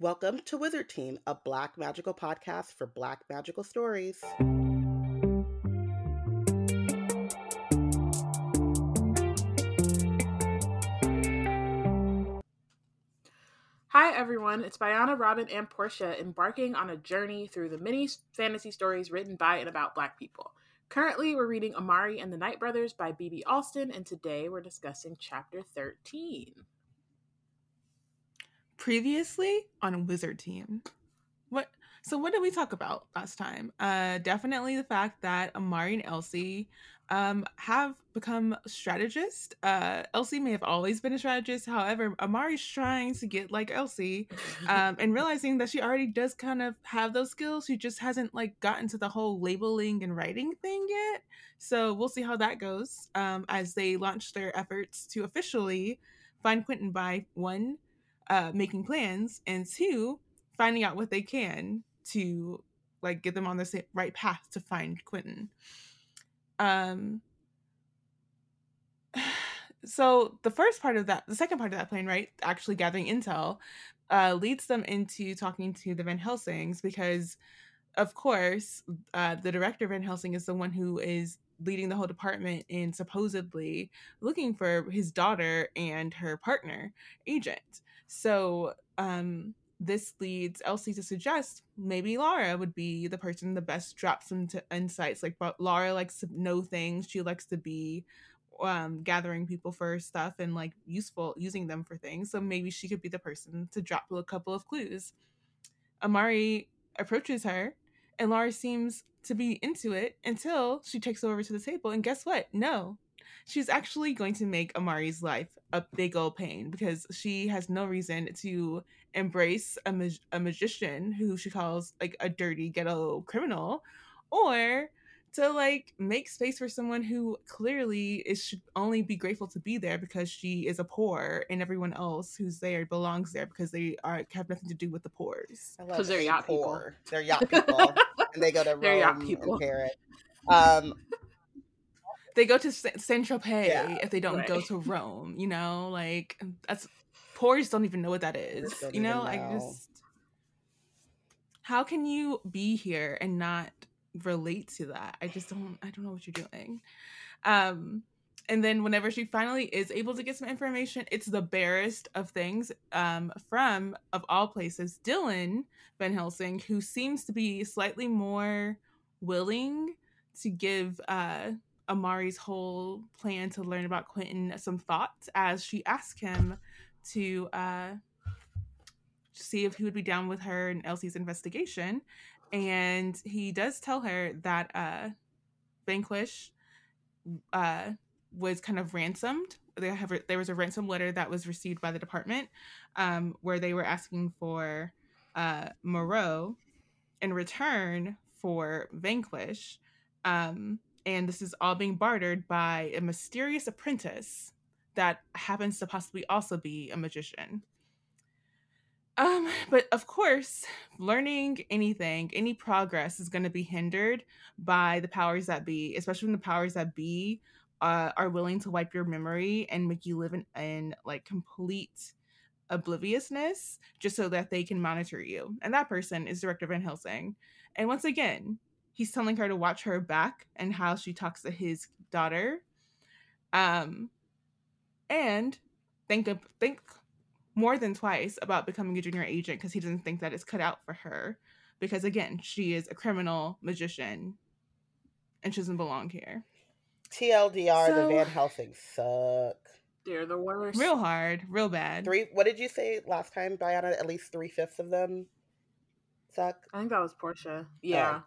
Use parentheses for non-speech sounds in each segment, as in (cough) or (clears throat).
Welcome to Wizard Team, a black magical podcast for black magical stories. Hi everyone, it's Biana, Robin, and Portia embarking on a journey through the many fantasy stories written by and about Black people. Currently, we're reading Amari and the Night Brothers by B.B. Alston, and today we're discussing chapter 13. Previously on Wizard Team. What so what did we talk about last time? Uh definitely the fact that Amari and Elsie um have become strategists. Uh Elsie may have always been a strategist, however, Amari's trying to get like Elsie (laughs) um and realizing that she already does kind of have those skills. She just hasn't like gotten to the whole labeling and writing thing yet. So we'll see how that goes um as they launch their efforts to officially find Quentin by one uh making plans and two finding out what they can to like get them on the right path to find Quentin. Um (sighs) so the first part of that the second part of that plan right actually gathering intel uh leads them into talking to the van helsings because of course uh the director van helsing is the one who is leading the whole department in supposedly looking for his daughter and her partner agent so um this leads Elsie to suggest maybe Laura would be the person the best drops into insights. Like but Laura likes to know things. She likes to be um gathering people for stuff and like useful using them for things. So maybe she could be the person to drop a couple of clues. Amari approaches her and Laura seems to be into it until she takes over to the table and guess what? No. She's actually going to make Amari's life a big old pain because she has no reason to embrace a, mag- a magician who she calls like a dirty ghetto criminal or to like make space for someone who clearly is should only be grateful to be there because she is a poor and everyone else who's there belongs there because they are have nothing to do with the poors. because they're that yacht she's people. They're yacht people, (laughs) and they go to They're yacht Rome people. and Paris. Um, They go to Saint Tropez Yeah, if they don't go to Rome. You know, like that's poors don't even know what that is. You know, even I just how can you be here and not relate to that? I just don't. I don't know what you're doing. Um, and then whenever she finally is able to get some information, it's the barest of things um, from, of all places, Dylan Van Helsing, who seems to be slightly more willing to give uh, Amari's whole plan to learn about Quentin some thoughts as she asks him to uh, see if he would be down with her and Elsie's investigation. And he does tell her that uh, Vanquish uh, was kind of ransomed. They have there was a ransom letter that was received by the department um, where they were asking for uh, Moreau in return for Vanquish. Um, and this is all being bartered by a mysterious apprentice that happens to possibly also be a magician. Um, but of course, learning anything, any progress is going to be hindered by the powers that be, especially when the powers that be uh, are willing to wipe your memory and make you live in, in like complete obliviousness just so that they can monitor you. And that person is Director Van Helsing. And once again, he's telling her to watch her back and how she talks to his daughter. Um, and think of think more than twice about becoming a junior agent because he doesn't think that it's cut out for her. Because again, she is a criminal magician and she doesn't belong here. TLDR, the Van Helsing suck. They're the worst. Real hard, real bad. Three. What did you say last time, Diana? At least three fifths of them suck. I think that was Portia. Yeah.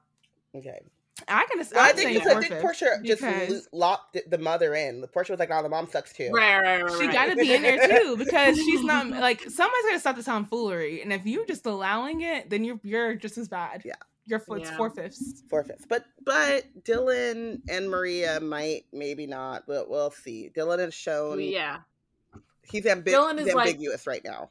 Okay. I can. Well, I think because I think Portia just because- locked the mother in. Portia was like, "Oh, the mom sucks too." Right, right, right. She got to be in there (laughs) too because she's not like somebody's gonna stop the tomfoolery, and if you're just allowing it, then you're you're just as bad. Yeah. you're f- it's Yeah. four fifths. Four fifths. But but Dylan and Maria might maybe not. But we'll see. Dylan has shown Yeah. he's, ambi- Dylan he's is like- ambiguous right now.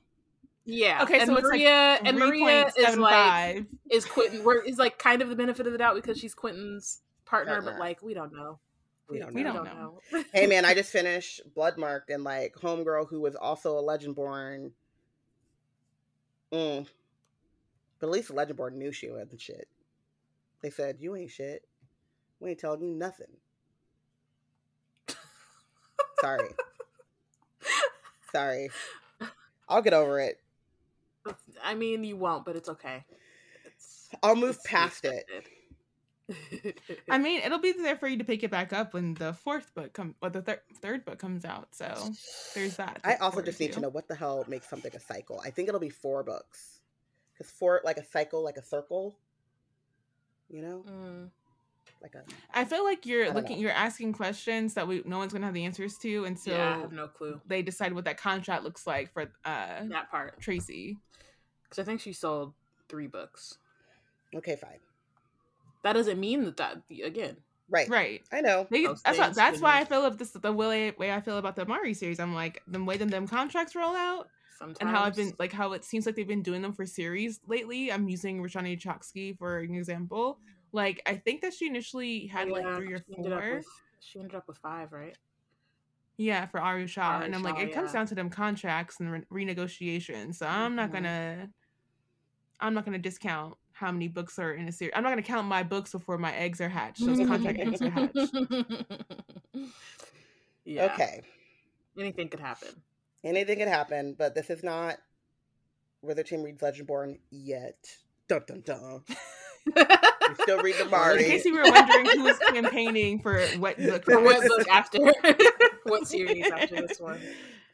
Yeah. Okay, and so it's like Maria and Maria is like is Quentin we're is like kind of the benefit of the doubt because she's Quentin's partner, Partner. but like we don't know. We don't We know. don't know. hey man, I (laughs) just finished Bloodmarked and like homegirl who was also a Legendborn. Mm, But at least the Legendborn knew she wasn't shit. They said, You ain't shit. We ain't telling you nothing. Sorry. (laughs) Sorry. I'll get over it. I mean, you won't, but it's okay. It's, I'll move it's to be past it. I (laughs) mean, it'll be there for you to pick it back up when the fourth book come or the thir- third book comes out. So there's that. I also forward just need to know what the hell makes something a cycle. I think it'll be four books. Because four, like a cycle, like a circle, you know? Mm. Like a. I feel like you're looking, know. you're asking questions that we no one's gonna have the answers to until yeah, I have no clue they decide what that contract looks like for uh that part Tracy. Because I think she sold three books. Okay, fine. That doesn't mean that that again. Right. Right. I know. They, that's why, that's why I feel of this the way way I feel about the Mari series. I'm like the way them them contracts roll out Sometimes and how I've been like how it seems like they've been doing them for series lately. I'm using Roshani Chokshi for an example. Like I think that she initially had like three or she four. with- she ended up with five, right? Yeah, for Aru Shah. Aru and I'm like, Shah, it comes down to them contracts and re- renegotiation. So I'm not Mhm. gonna I'm not gonna discount how many books are in a series. I'm not gonna count my books before my eggs are hatched. Those contract eggs are hatched. (laughs) yeah. Okay. Anything could happen. Anything could happen, but this is not where the team reads Legendborn yet. Dun dun dun. We still read the (laughs) In case you were (laughs) wondering who was campaigning for what book. For what next. book after? what series after this one?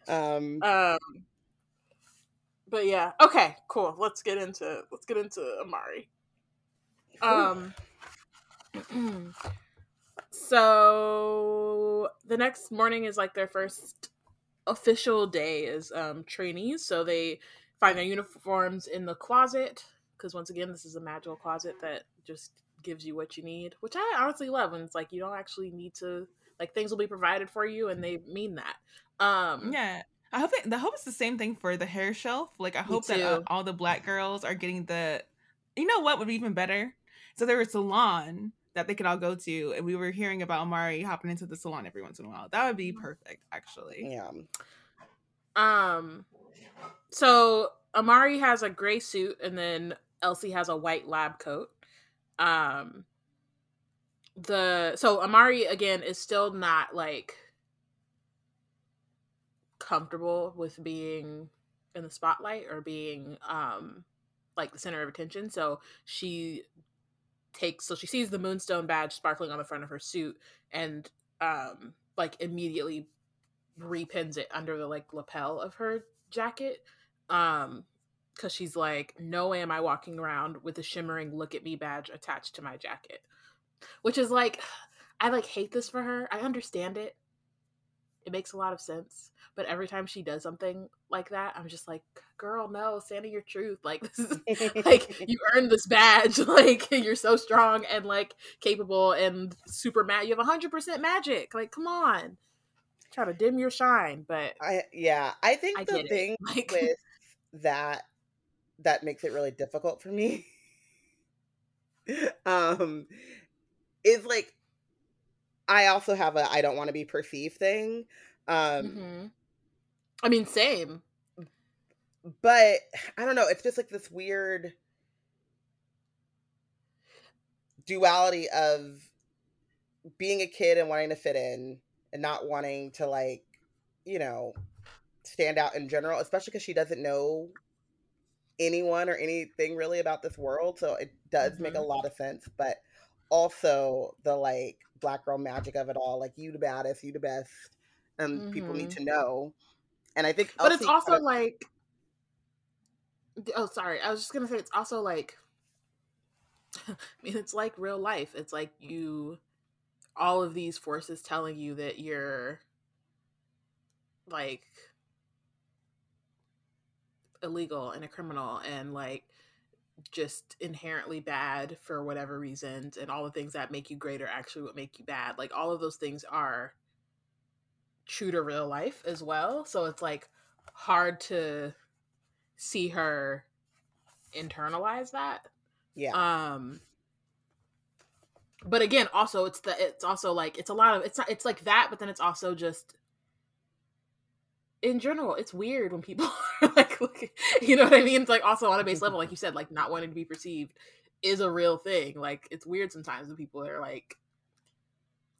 Um, Um, but yeah, okay, cool. Let's get into let's get into Amari. Um, (clears throat) so the next morning is like their first official day as um trainees. So they find their uniforms in the closet because once again, this is a magical closet that just gives you what you need, which I honestly love. And it's like you don't actually need to like things will be provided for you, and they mean that. Um, Yeah. I hope it, I hope it's the same thing for the hair shelf. Like I Me hope that uh, all the black girls are getting the. You know what would be even better? So there was a salon that they could all go to, and we were hearing about Amari hopping into the salon every once in a while. That would be perfect, actually. yeah. Um, so Amari has a gray suit, and then Elsie has a white lab coat. Um, the so Amari again is still not like comfortable with being in the spotlight or being um like the center of attention. So she takes so she sees the moonstone badge sparkling on the front of her suit and um like immediately repins it under the like lapel of her jacket um because she's like no way am i walking around with a shimmering look at me badge attached to my jacket. Which is like (sighs) i like hate this for her. I understand it it makes a lot of sense but every time she does something like that i'm just like girl no standing your truth like this is (laughs) like (laughs) you earned this badge (laughs) like you're so strong and like capable and super mad you have 100% magic like come on try to dim your shine but I yeah. I think I the thing Like- with that that makes it really difficult for me um is like I also have a I don't want to be perceived thing. Um Mhm. i mean same but I don't know, it's just like this weird duality of being a kid and wanting to fit in and not wanting to like, you know, stand out in general, especially because she doesn't know anyone or anything really about this world. So it does make a Mhm. lot of sense, but also the like black girl magic of it all, like you the baddest, you the best, and people need mm-hmm. to know. And I think, but it's also kinda- like oh sorry i was just gonna say it's also like (laughs) i mean it's like real life it's like you all of these forces telling you that you're like illegal and a criminal and like just inherently bad for whatever reasons and all the things that make you great are actually what make you bad like all of those things are true to real life as well so it's like hard to see her internalize that yeah. um but again also it's the it's also like it's a lot of it's not it's like that but then it's also just in general, it's weird when people (laughs) are like, look, you know what I mean? It's like also on a base level, like you said, like not wanting to be perceived is a real thing. Like it's weird sometimes when people are like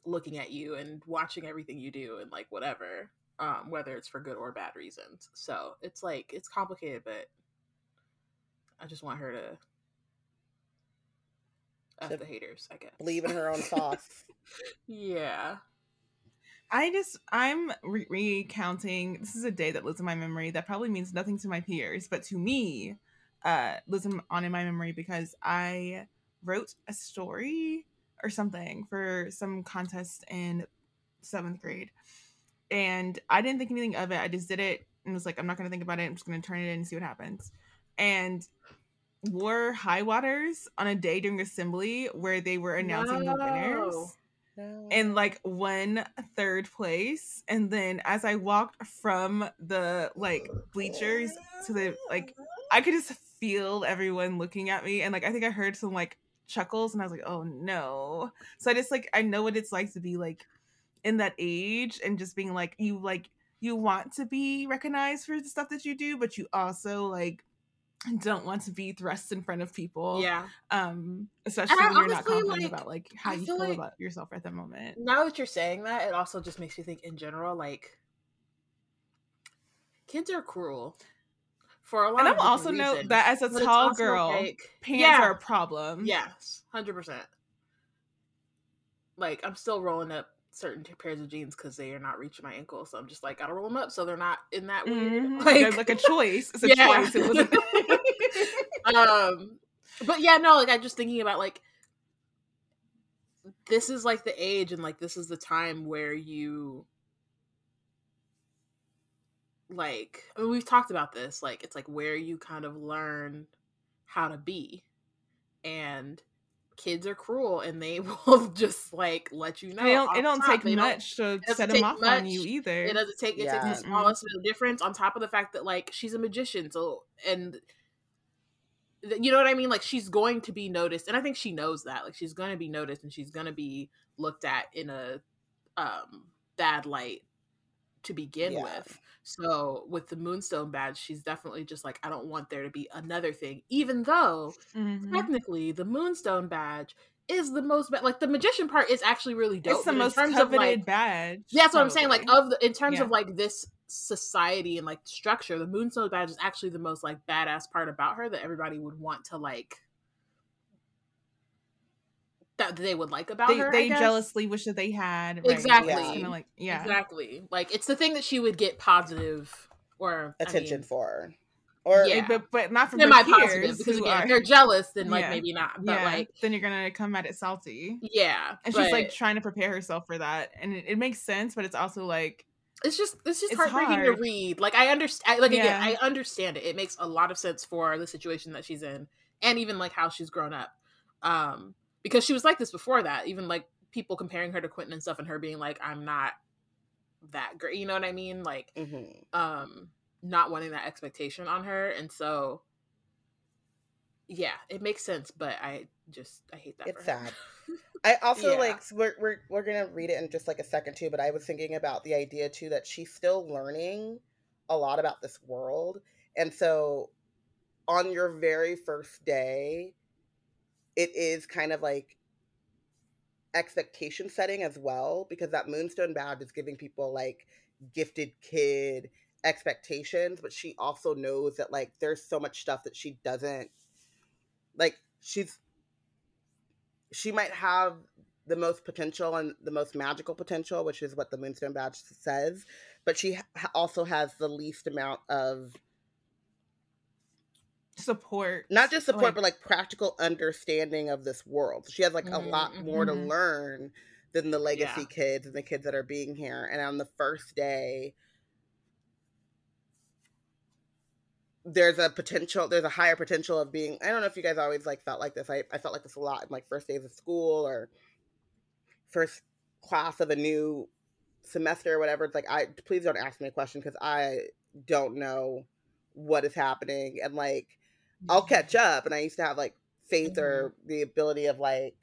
looking at you and watching everything you do and like whatever, um, whether it's for good or bad reasons. So it's like it's complicated, but I just want her to F To the haters, I guess. Believe in her own (laughs) sauce. yeah. I just I'm re- recounting. This is a day that lives in my memory that probably means nothing to my peers, but to me, uh, lives in, on in my memory because I wrote a story or something for some contest in seventh grade, and I didn't think anything of it. I just did it and was like, I'm not gonna think about it. I'm just gonna turn it in and see what happens. And wore high waters on a day during assembly where they were announcing the winners And like won third place and then as i walked from the like bleachers to the like i could just feel everyone looking at me and like i think i heard some like chuckles and i was like oh no. So i just like i know what it's like to be like in that age and just being like you like you want to be recognized for the stuff that you do but you also like don't want to be thrust in front of people Yeah. um especially I when you're not honestly, confident like, about like how I you feel feel like- about yourself at the moment Now that you're saying that, it also just makes me think in general, like kids are cruel. For a lot And of I'll also reasons, that as a but tall girl, like, pants yeah, are a problem. Yes, hundred percent. Like I'm still rolling up certain pairs of jeans because they are not reaching my ankles. So I'm just like gotta roll them up so they're not in that weird Mhm. like, There's, like a choice. It's a Yeah. choice. It wasn't. (laughs) um but yeah no like i'm just thinking about like this is like the age and like this is the time where you like I mean, we've talked about this like it's like where you kind of learn how to be and kids are cruel and they (laughs) will just like let you know it don't, it don't top. take They don't- much to set them take off on you either. it doesn't take it Yeah. takes the smallest little difference on top of the fact that like she's a magician so and th- you know what i mean like she's going to be noticed and i think she knows that like she's going to be noticed and she's going to be looked at in a um bad light to begin Yeah. with so with the moonstone badge she's definitely just like i don't want there to be another thing even though Mhm. technically the moonstone badge is the most like the magician part is actually really dope It's the most coveted of like badge. yeah, that's what I'm saying. Like of the in terms Yeah. of like this society and like structure, the Moonstone badge is actually the most like badass part about her that everybody would want to like that they would like about they, her. I they guess. jealously wish that they had. Exactly. Kind of like yeah. Exactly. Like it's the thing that she would get positive or I attention mean, for. Or Yeah. Like, but but not from Semi her positive peers because again, are- if they're jealous, then like Yeah. maybe not. But yeah, like then you're gonna come at it salty. yeah, And but she's like trying to prepare herself for that, and it, it makes sense, but it's also like it's just it's just It's heartbreaking to read. Like I understand, like again, I understand it. It makes a lot of sense for the situation that she's in, and even like how she's grown up. Um, because she was like this before that. Even like people comparing her to Quentin and stuff, and her being like, "I'm not that great." You know what I mean? Like, Mhm. um, not wanting that expectation on her, and so yeah, it makes sense. But I just I hate that. It's sad. (laughs) I also Yeah. like we're we're we're gonna read it in just like a second too, but I was thinking about the idea too that she's still learning a lot about this world, and so on your very first day, it is kind of like expectation setting as well because that moonstone badge is giving people like gifted kid expectations but she also knows that like there's so much stuff that she doesn't like she's she might have the most potential and the most magical potential which is what the moonstone badge says but she also has the least amount of support. not just support like- but like practical understanding of this world she has like a Mhm, lot more to mhm. learn than the legacy Yeah. kids and the kids that are being here and on the first day there's a potential there's a higher potential of being i don't know if you guys always like felt like this i, I felt like this a lot in like first days of school or first class of a new semester or whatever it's like i please don't ask me a question because i don't know what is happening and like I'll catch up. And I used to have like faith or the ability of like,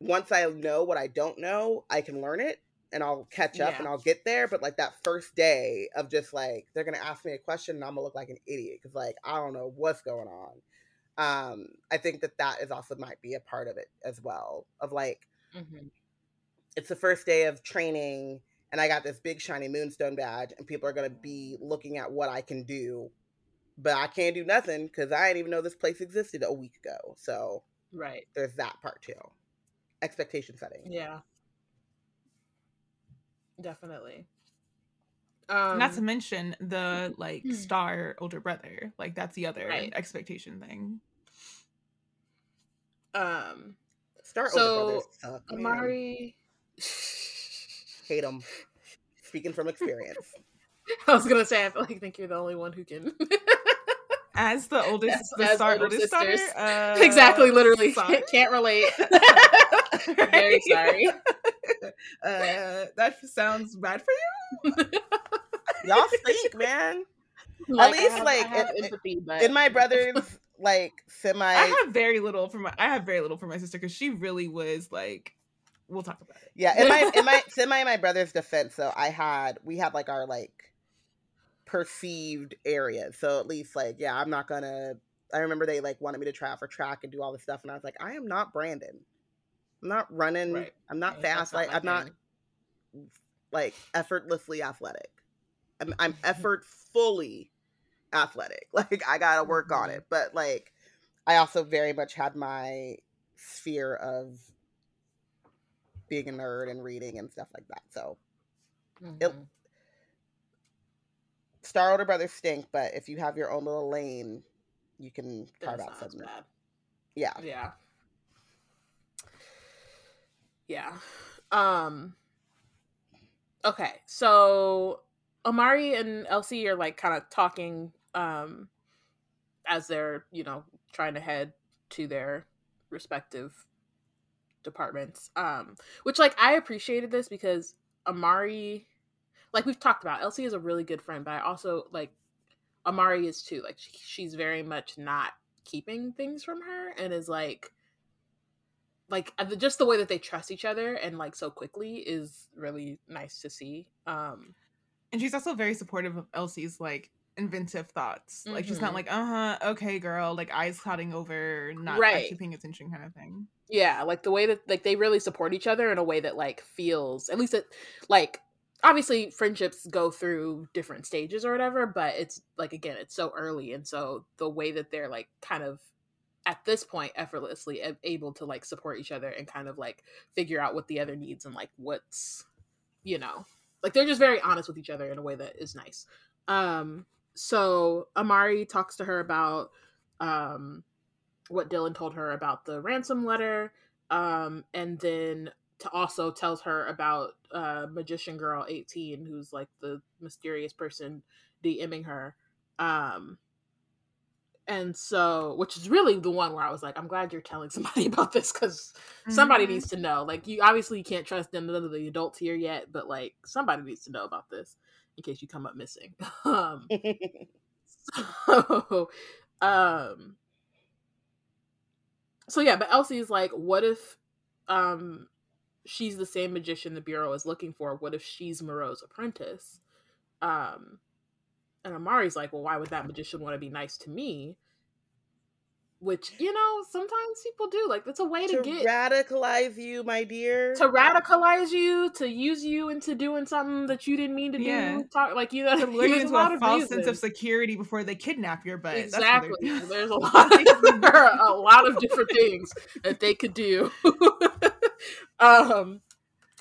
once I know what I don't know, I can learn it. and I'll catch up Yeah. and I'll get there. But like that first day of just like they're gonna ask me a question and I'm gonna look like an idiot because like I don't know what's going on. Um, I think that that is also might be a part of it as well. Of like Mhm. it's the first day of training and I got this big shiny moonstone badge and people are gonna be looking at what I can do, but I can't do nothing because I didn't even know this place existed a week ago. So Right. there's that part too. Expectation setting. Yeah. Definitely. Um, Not to mention the (clears throat) like star older brother. Like that's the other Right. expectation thing. um Star So, older brothers suck. man. Amari (laughs) hate them. Speaking from experience. (laughs) I was gonna say I feel like I think you're the only one who can (laughs) As the oldest, As- the as star oldest daughter. Uh, (laughs) exactly literally sorry. (laughs) can't relate. (laughs) Very sorry. Uh, that sounds bad for you. Y'all stink, man. Like, I least, have- like, in- empathy, but In my brother's like semi I have very little for my. I have very little for my sister because she really was like. We'll talk about it. Yeah, in my in my semi my brother's defense, so I had we had like our like perceived areas. So at least like yeah, I'm not gonna. I remember they like wanted me to try out for track and do all this stuff, and I was like, I am not Brandon. I'm not running. Right. I'm not Yeah, fast. not Like I'm not like effortlessly athletic. I'm I'm (laughs) effortfully athletic. (laughs) Like I gotta work on Mhm. it, but like I also very much had my sphere of being a nerd and reading and stuff like that. So Mhm. Star Older Brothers stink, but if you have your own little lane, you can carve out not as some. bad. Yeah. Yeah. Yeah. Um Okay, so Amari and Elsie are like kind of talking um as they're, you know, trying to head to their respective departments. Um which like I appreciated this because Amari like we've talked about, Elsie is a really good friend, but I also like Amari is too. Like she, she's very much not keeping things from her and is like like uh, just the way that they trust each other and like so quickly is really nice to see. Um And she's also very supportive of Elsie's like inventive thoughts. Like she's Mhm. not like, uh huh, okay, girl, like eyes clouding over, not Right. actually paying attention kind of thing. yeah, like the way that like they really support each other in a way that like feels at least it like obviously friendships go through different stages or whatever, but it's like again, it's so early and so the way that they're like kind of at this point effortlessly able to like support each other and kind of like figure out what the other needs and like what's you know like they're just very honest with each other in a way that is nice. Um so amari talks to her about um what dylan told her about the ransom letter um and then to also tells her about uh magician girl 18 who's like the mysterious person dming her um and so which is really the one where i was like i'm glad you're telling (laughs) somebody about this because somebody Mhm. needs to know like you obviously you can't trust none of the adults here yet but like somebody needs to know about this in case you come up missing (laughs) um (laughs) so um so yeah but elsie's like what if um she's the same magician the bureau is looking for what if she's moreau's apprentice um and amari's like well why would that magician want to be nice to me which you know sometimes people do like that's a way to, to get radicalize you, my dear. to radicalize you to use you into doing something that you didn't mean to Yeah. do talk like you know to lure (laughs) you there's into lot a of false sense of security before they kidnap your butt. Exactly they're (laughs) there's a lot (laughs) there are a lot of different things that they could do um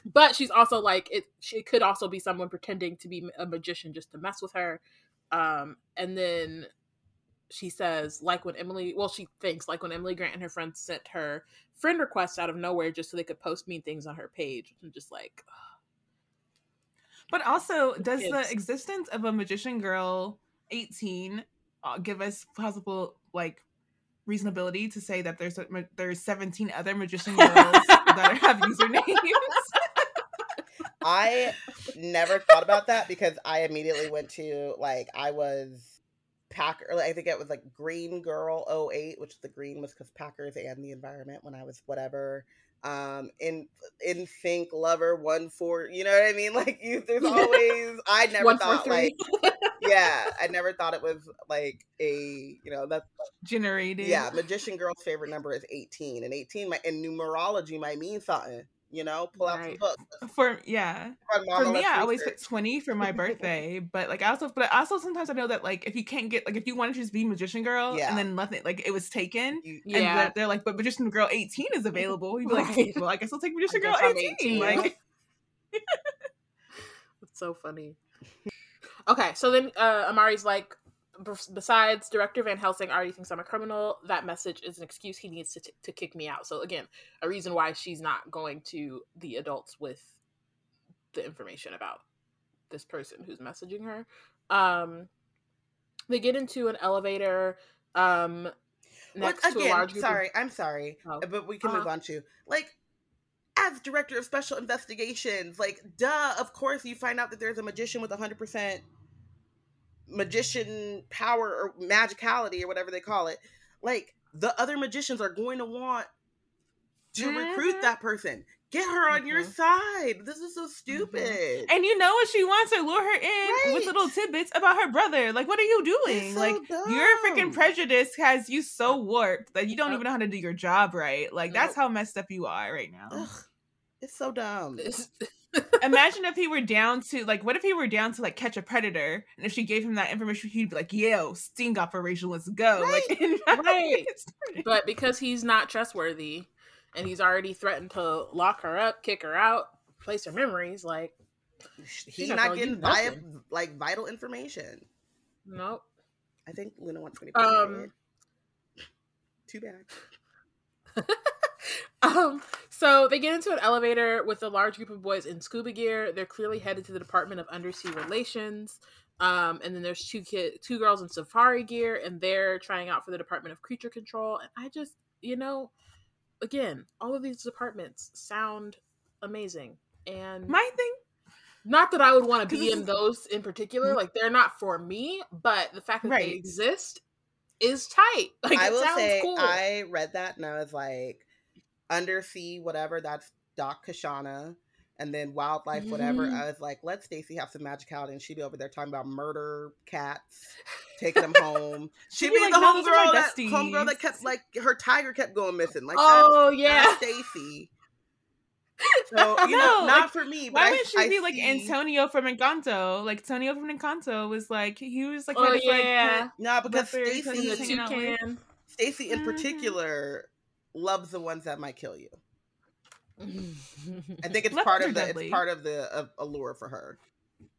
but she's also like it she could also be someone pretending to be a magician just to mess with her um and then she says like when emily well she thinks like when emily grant and her friends sent her friend requests out of nowhere just so they could post mean things on her page and just like But also, does Kids. the existence of a magician girl 18 uh, give us possible like reasonability to say that there's a, there's 17 other magician (laughs) girls that have usernames? I never thought about that because I immediately went to like I was Packer. like, I think it was like Green Girl 08, which the green was because Packers and the environment when I was whatever. um in in sync lover one four you know what i mean (laughs) like you there's always i never One, thought like (laughs) yeah i never thought it was like a you know that's Generated. yeah magician girl's favorite number is 18 and 18 might in numerology might mean something you know pull out Right. the book For yeah. For me, I always put 20 for my (laughs) birthday, but like I also but I also sometimes I know that like if you can't get like if you wanted to just be magician girl Yeah. and then nothing like it was taken You- and Yeah. they're, they're like but magician girl 18 is available. You'd be like, well, I guess I'll take magician girl I'm 18. 18. Like (laughs) It's so funny. Okay, so then uh, Amari's like, "Bes- besides director Van Helsing already thinks I'm a criminal, that message is an excuse he needs to, t- to kick me out. So again, a reason why she's not going to the adults with the information about this person who's messaging her. Um, they get into an elevator um, Well, next to a large group of- sorry, I'm sorry, Oh. but we can move Uh-huh. on to like as director of special investigations, like duh, of course you find out that there's a magician with 100% magician power or magicality or whatever they call it. Like the other magicians are going to want to recruit Mhm. that person. Get her on your Mhm. side. This is so stupid. and you know what she wants to lure her in with little tidbits about her brother. Like what are you doing? It's so like your freaking prejudice has you so warped that you don't Yep. even know how to do your job right. Like that's Nope. how messed up you are right now. Ugh, it's so dumb. (laughs) Imagine if he were down to like, what if he were down to like catch a predator, and if she gave him that information, he'd be like, "Yo, sting operation, let's go!" Like, Right. but because he's not trustworthy and he's already threatened to lock her up, kick her out, replace her memories, like, He's not not getting do vi- like vital information. nope. I think Luna wants me to. Um, Too bad. (laughs) um, so they get into an elevator with a large group of boys in scuba gear. They're clearly headed to the Department of Undersea Relations. Um, and then there's two kid, two girls in safari gear, and they're trying out for the Department of Creature Control. And I just, you know, again, all of these departments sound amazing. And My thing, not that I would want to be in those in particular. Mhm. Like they're not for me, but the fact that they exist is tight. (laughs) Like I will say cool. I read that and I was like, undersea, whatever. That's Doc Kashana, and then wildlife, whatever. Mhm. I was like, let Stacy have some magicality, and she'd be over there talking about murder cats, taking them (laughs) home. She'd, She'd be, be like, the "No, those are my homegirl that homegirl that kept like her tiger kept going missing. Like oh that's, yeah. that's Stacy. So (laughs) you know, No, not like, for me. But why I, wouldn't she I be like Antonio from Encanto? Like Antonio from Encanto was like he was like, Oh, had this, like, yeah. No, because Leopard, And the He's Stacy, hanging out with- toucan. Stacy in Mhm. particular loves the ones that might kill you. I (laughs) I think it's part of the deadly. it's part of the of allure for her.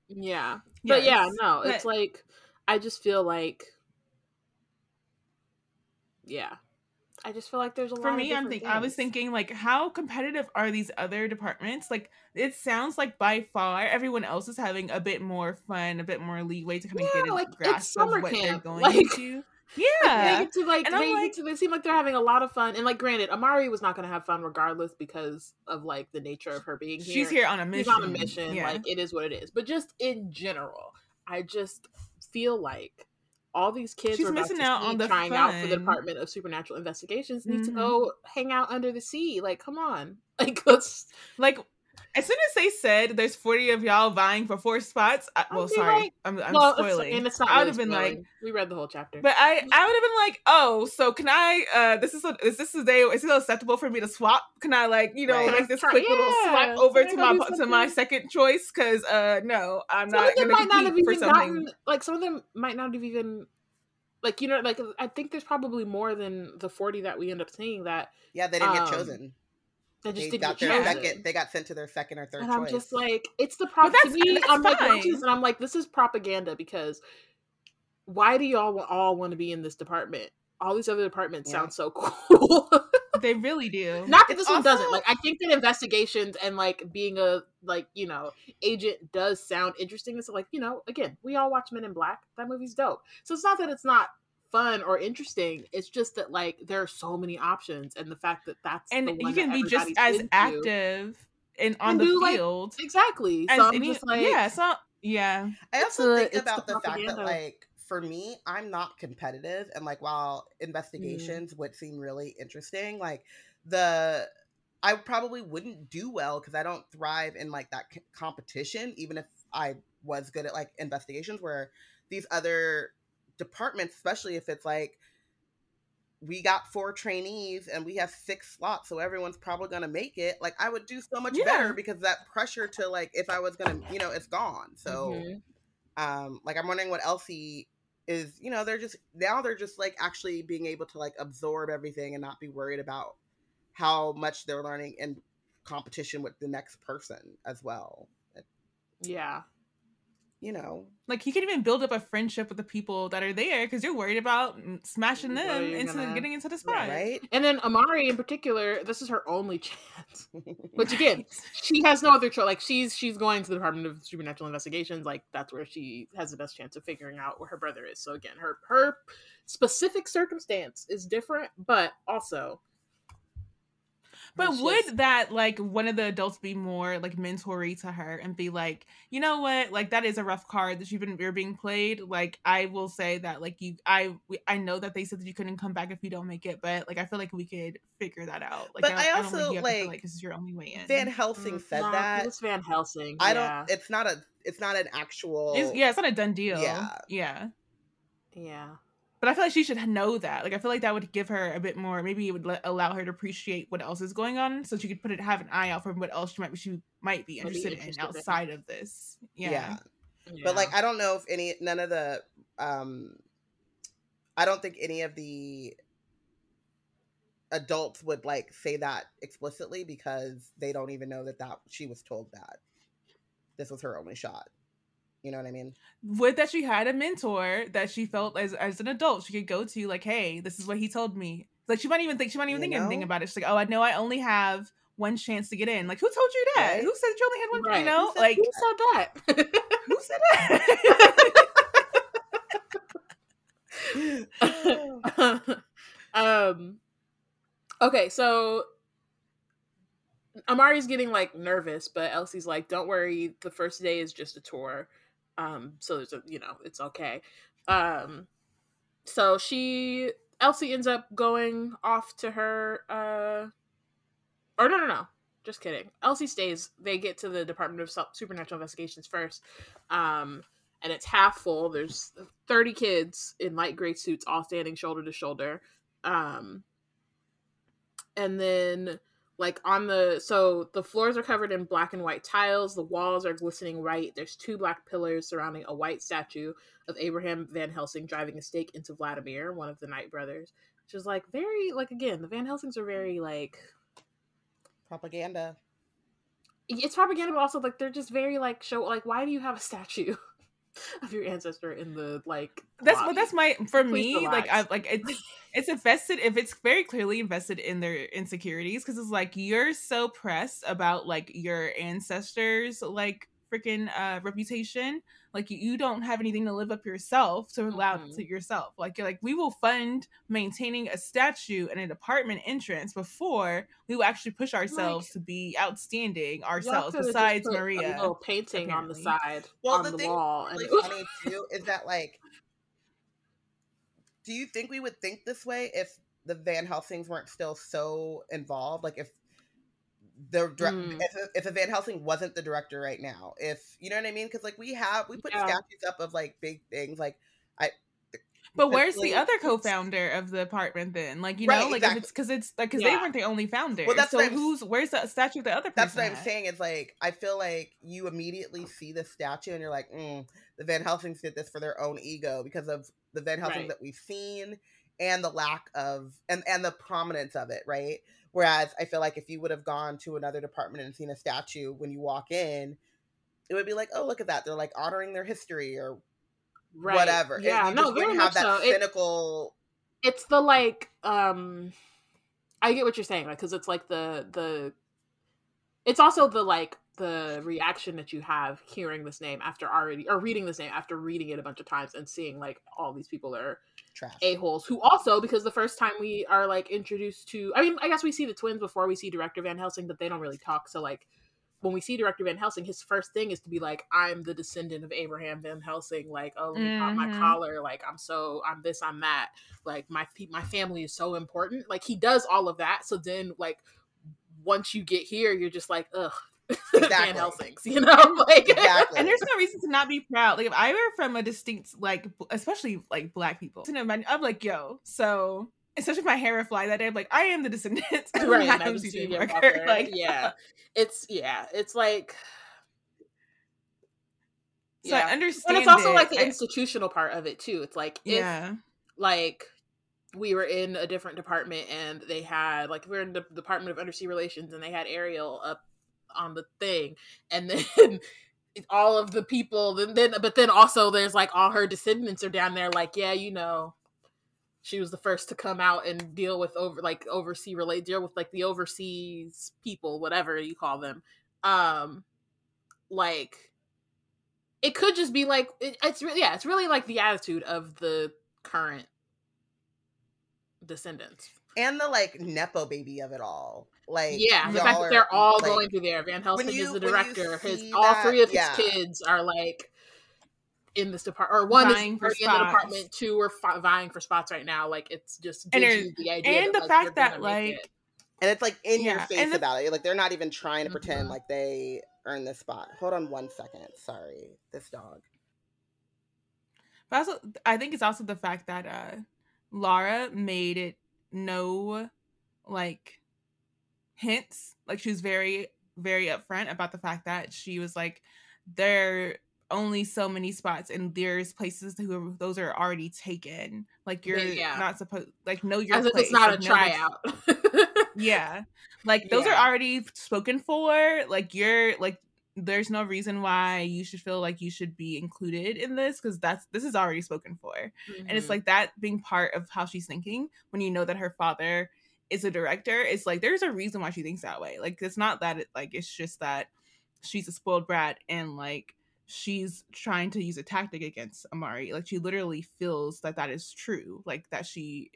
yeah, but yeah, no, it's but- like I just feel like, yeah, I just feel like there's a lot. for of me i'm thinking. i was thinking like how competitive are these other departments like it sounds like by far everyone else is having a bit more fun a bit more leeway to kind of Yeah, get a like, it's grasp of summer what they're camp, going like- into Like, yeah they get to like And they, like- to, they seem like they're having a lot of fun. And like, granted, Amari was not going to have fun regardless because of like the nature of her being here. she's here on a mission She's on a mission. yeah Like it is what it is. But just in general, I just feel like all these kids She's about missing to out on the trying out for the. Department of Supernatural Investigations need to Mhm. go hang out under the sea. Like, come on. (laughs) Like let's like as soon as they said there's 40 of y'all vying for four spots I, I'd well sorry like- i'm, I'm well, it's, spoiling and it's not i would really have been like we read the whole chapter. But I, I would have been like, oh, so can I? Uh, this is a, is this a day? Is it acceptable for me to swap? Can I like you know Right. make this Try- quick little swap over to my to my second choice? Because uh, no, I'm some not of them gonna might not have for even something. gotten like some of them might not have even like you know like I think there's probably more than the 40 that we end up seeing that Yeah, they didn't Um, get chosen. That just They didn't got their chosen. second. They got sent to their second or third and choice. I'm just like, it's the prop. To me, I'm like fine. watching this and I'm like, this is propaganda because why do y'all all want to be in this department? All these other departments Yeah. sound so (laughs) cool. They really do. Not that It's this one doesn't. Like, I think that investigations and like being a like you know agent does sound interesting. It's like you know, again, we all watch Men in Black. That movie's dope. So it's not that it's not fun or interesting. It's just that like there are so many options, and the fact that that's and the you can that be just as into- active and on And the do, like, field. Exactly. as So I'm any- just like, yeah, so yeah, I It's also the- think it's about the the, fact that like for me, I'm not competitive, and like while Mm. investigations would seem really interesting, like the I probably wouldn't do well because I don't thrive in like that c- competition, even if I was good at like investigations where these other departments, especially if it's like we got four trainees and we have six slots, so everyone's probably gonna make it. Like I would do so much Yeah. better because that pressure to like if I was gonna, you know, it's gone. So Mhm. um like I'm wondering what Elsie is, you know, they're just now they're just like actually being able to like absorb everything and not be worried about how much they're learning in competition with the next person as well. yeah. You know, Like you can even build up a friendship with the people that are there because you're worried about mm, smashing them into gonna- getting into the spot. right? And then Amari in particular, this is her only (laughs) chance. Which again, (laughs) she has no other choice. Like she's she's going to the Department of Supernatural Investigations. Like that's where she has the best chance of figuring out where her brother is. So again, her her specific circumstance is different, but also. But it's would just- that like one of the adults be more like mentory to her and be like, you know what, like that is a rough card that you've been you're being played. Like I will say that like you, I we, I know that they said that you couldn't come back if you don't make it, but like I feel like we could figure that out. Like, But I don't also, think you have to feel like, like this is your only way in. Van Helsing Mm, said nah, that. It's Van Helsing. I yeah. don't. It's not a. It's not an actual. It's- yeah, it's not a done deal. Yeah. yeah. Yeah. But I feel like she should know that. Like I feel like that would give her a bit more. Maybe it would let, allow her to appreciate what else is going on, so she could put it have an eye out for what else she might she might be Might be interested, interested in in. outside of this. Yeah. Yeah. But like, I don't know if any. None of the. um I don't think any of the adults would like say that explicitly because they don't even know that that she was told that this was her only shot. You know what I mean? With that she had a mentor that she felt as as an adult she could go to, like, hey, this is what he told me. Like she might even think she might even You think anything about it. She's like, oh, I know I only have one chance to get in. Like, who told you that? Right. Who said you only had one? Right. You know, Who said- like Who said that? who said that? (laughs) um okay so amari's getting like nervous but elsie's like don't worry the first day is just a tour um so there's a you know it's okay um so she elsie ends up going off to her uh or no no no just kidding elsie stays they get to the department of supernatural investigations first um and it's half full. There's 30 kids in light gray suits, all standing shoulder to shoulder. Um, and then, like, on the so the floors are covered in black and white tiles, the walls are glistening white. There's two black pillars surrounding a white statue of Abraham Van Helsing driving a stake into Vladimir, one of the Night brothers, which is like very, like, again, the Van Helsings are very, like, Propaganda. it's propaganda, but also, like, they're just very, like, show, like, why do you have a statue? (laughs) (laughs) Of your ancestor in the like that's lobby? that's my for Please me like i relax. like it's it's invested if it's very clearly invested in their insecurities because it's like you're so pressed about like your ancestors like freaking uh reputation like you, don't have anything to live up yourself to allow Mhm. to yourself. Like you're like we will fund maintaining a statue and an apartment entrance before we will actually push ourselves to be outstanding ourselves besides maria a little painting on the side Well, on the the, thing wall, and really funny (laughs) too is that like do you think we would think this way if the van helsings weren't still so involved? Like if the dir- Mm. if, if a van helsing wasn't the director right now if you know what i mean because like we have we put Yeah. statues up of like big things like i But where's the other co-founder of the apartment then? Like you Right, know, like exactly. if it's because it's like because they weren't the only founder. Well, that's so who's where's the statue of the other person? that's what i'm at? saying It's like i feel like you immediately see the statue and you're like mm, the van helsings did this for their own ego because of the van helsings Right. that we've seen and the lack of and and the prominence of it right whereas i feel like if you would have gone to another department and seen a statue when you walk in it would be like oh look at that they're like honoring their history or right. whatever It- Yeah, you no, very much have that so. It- cynical it's the like, um, I get what you're saying, like, because it's like the the, it's also the like the reaction that you have hearing this name after already or reading this name after reading it a bunch of times and seeing like all these people are trash. A-holes who also because the first time we are like introduced to i mean i guess we see the twins before we see director van helsing but they don't really talk. So like when we see director van helsing his first thing is to be like i'm the descendant of abraham van helsing. Like oh let me pop my mm-hmm. collar. Like i'm so i'm this i'm that. Like my my family is so important. Like he does all of that. So then like once you get here, you're just like, ugh. (laughs) Exactly. Van Helsing's, you know, (laughs) like Exactly. And there's no reason to not be proud. Like if I were from a distinct, like especially like black people, to imagine, I'm like, yo. So especially if my hair would fly that day, I'm like, I am the descendant of right, Madam Madam C.J. C.J. Walker. Walker. (laughs) Like, yeah, it's yeah, it's like So yeah. I understand. and it's also it. like the I- institutional part of it too. It's like if yeah, like we were in a different department and they had like we were in the Department of Undersea Relations and they had Ariel up on the thing and then (laughs) all of the people then, then but then also there's like all her descendants are down there like yeah you know she was the first to come out and deal with over like oversea relate deal with like the overseas people whatever you call them um like it could just be like it, it's really yeah it's really like the attitude of the current descendants and the like nepo baby of it all. Like yeah the fact that they're all like, going through there van helsing you- is the director his see all that- three of his yeah. kids are like in this department or one Vying is for in the department two are fi- vying for spots right now like it's just And you the idea and that, the like, fact you're that, like, it. and it's like in your face the- about it. Like they're not even trying to pretend Mhm. like they earned this spot. Hold on one second. Sorry, this dog. but also I think it's also the fact that uh Laura made it no like hints. Like she was very, very upfront about the fact that she was like, there are only so many spots and there's places who those are already taken. Like you're Yeah. not supposed like know your as place. it's not like, a tryout (laughs) Yeah. Like those Yeah. are already spoken for. Like you're like there's no reason why you should feel like you should be included in this because that's this is already spoken for. And it's Mhm. like that being part of how she's thinking when you know that her father is a director, it's like there's a reason why she thinks that way. Like it's not that it like it's just that she's a spoiled brat and like she's trying to use a tactic against Amari. Like she literally feels that that is true. Like that she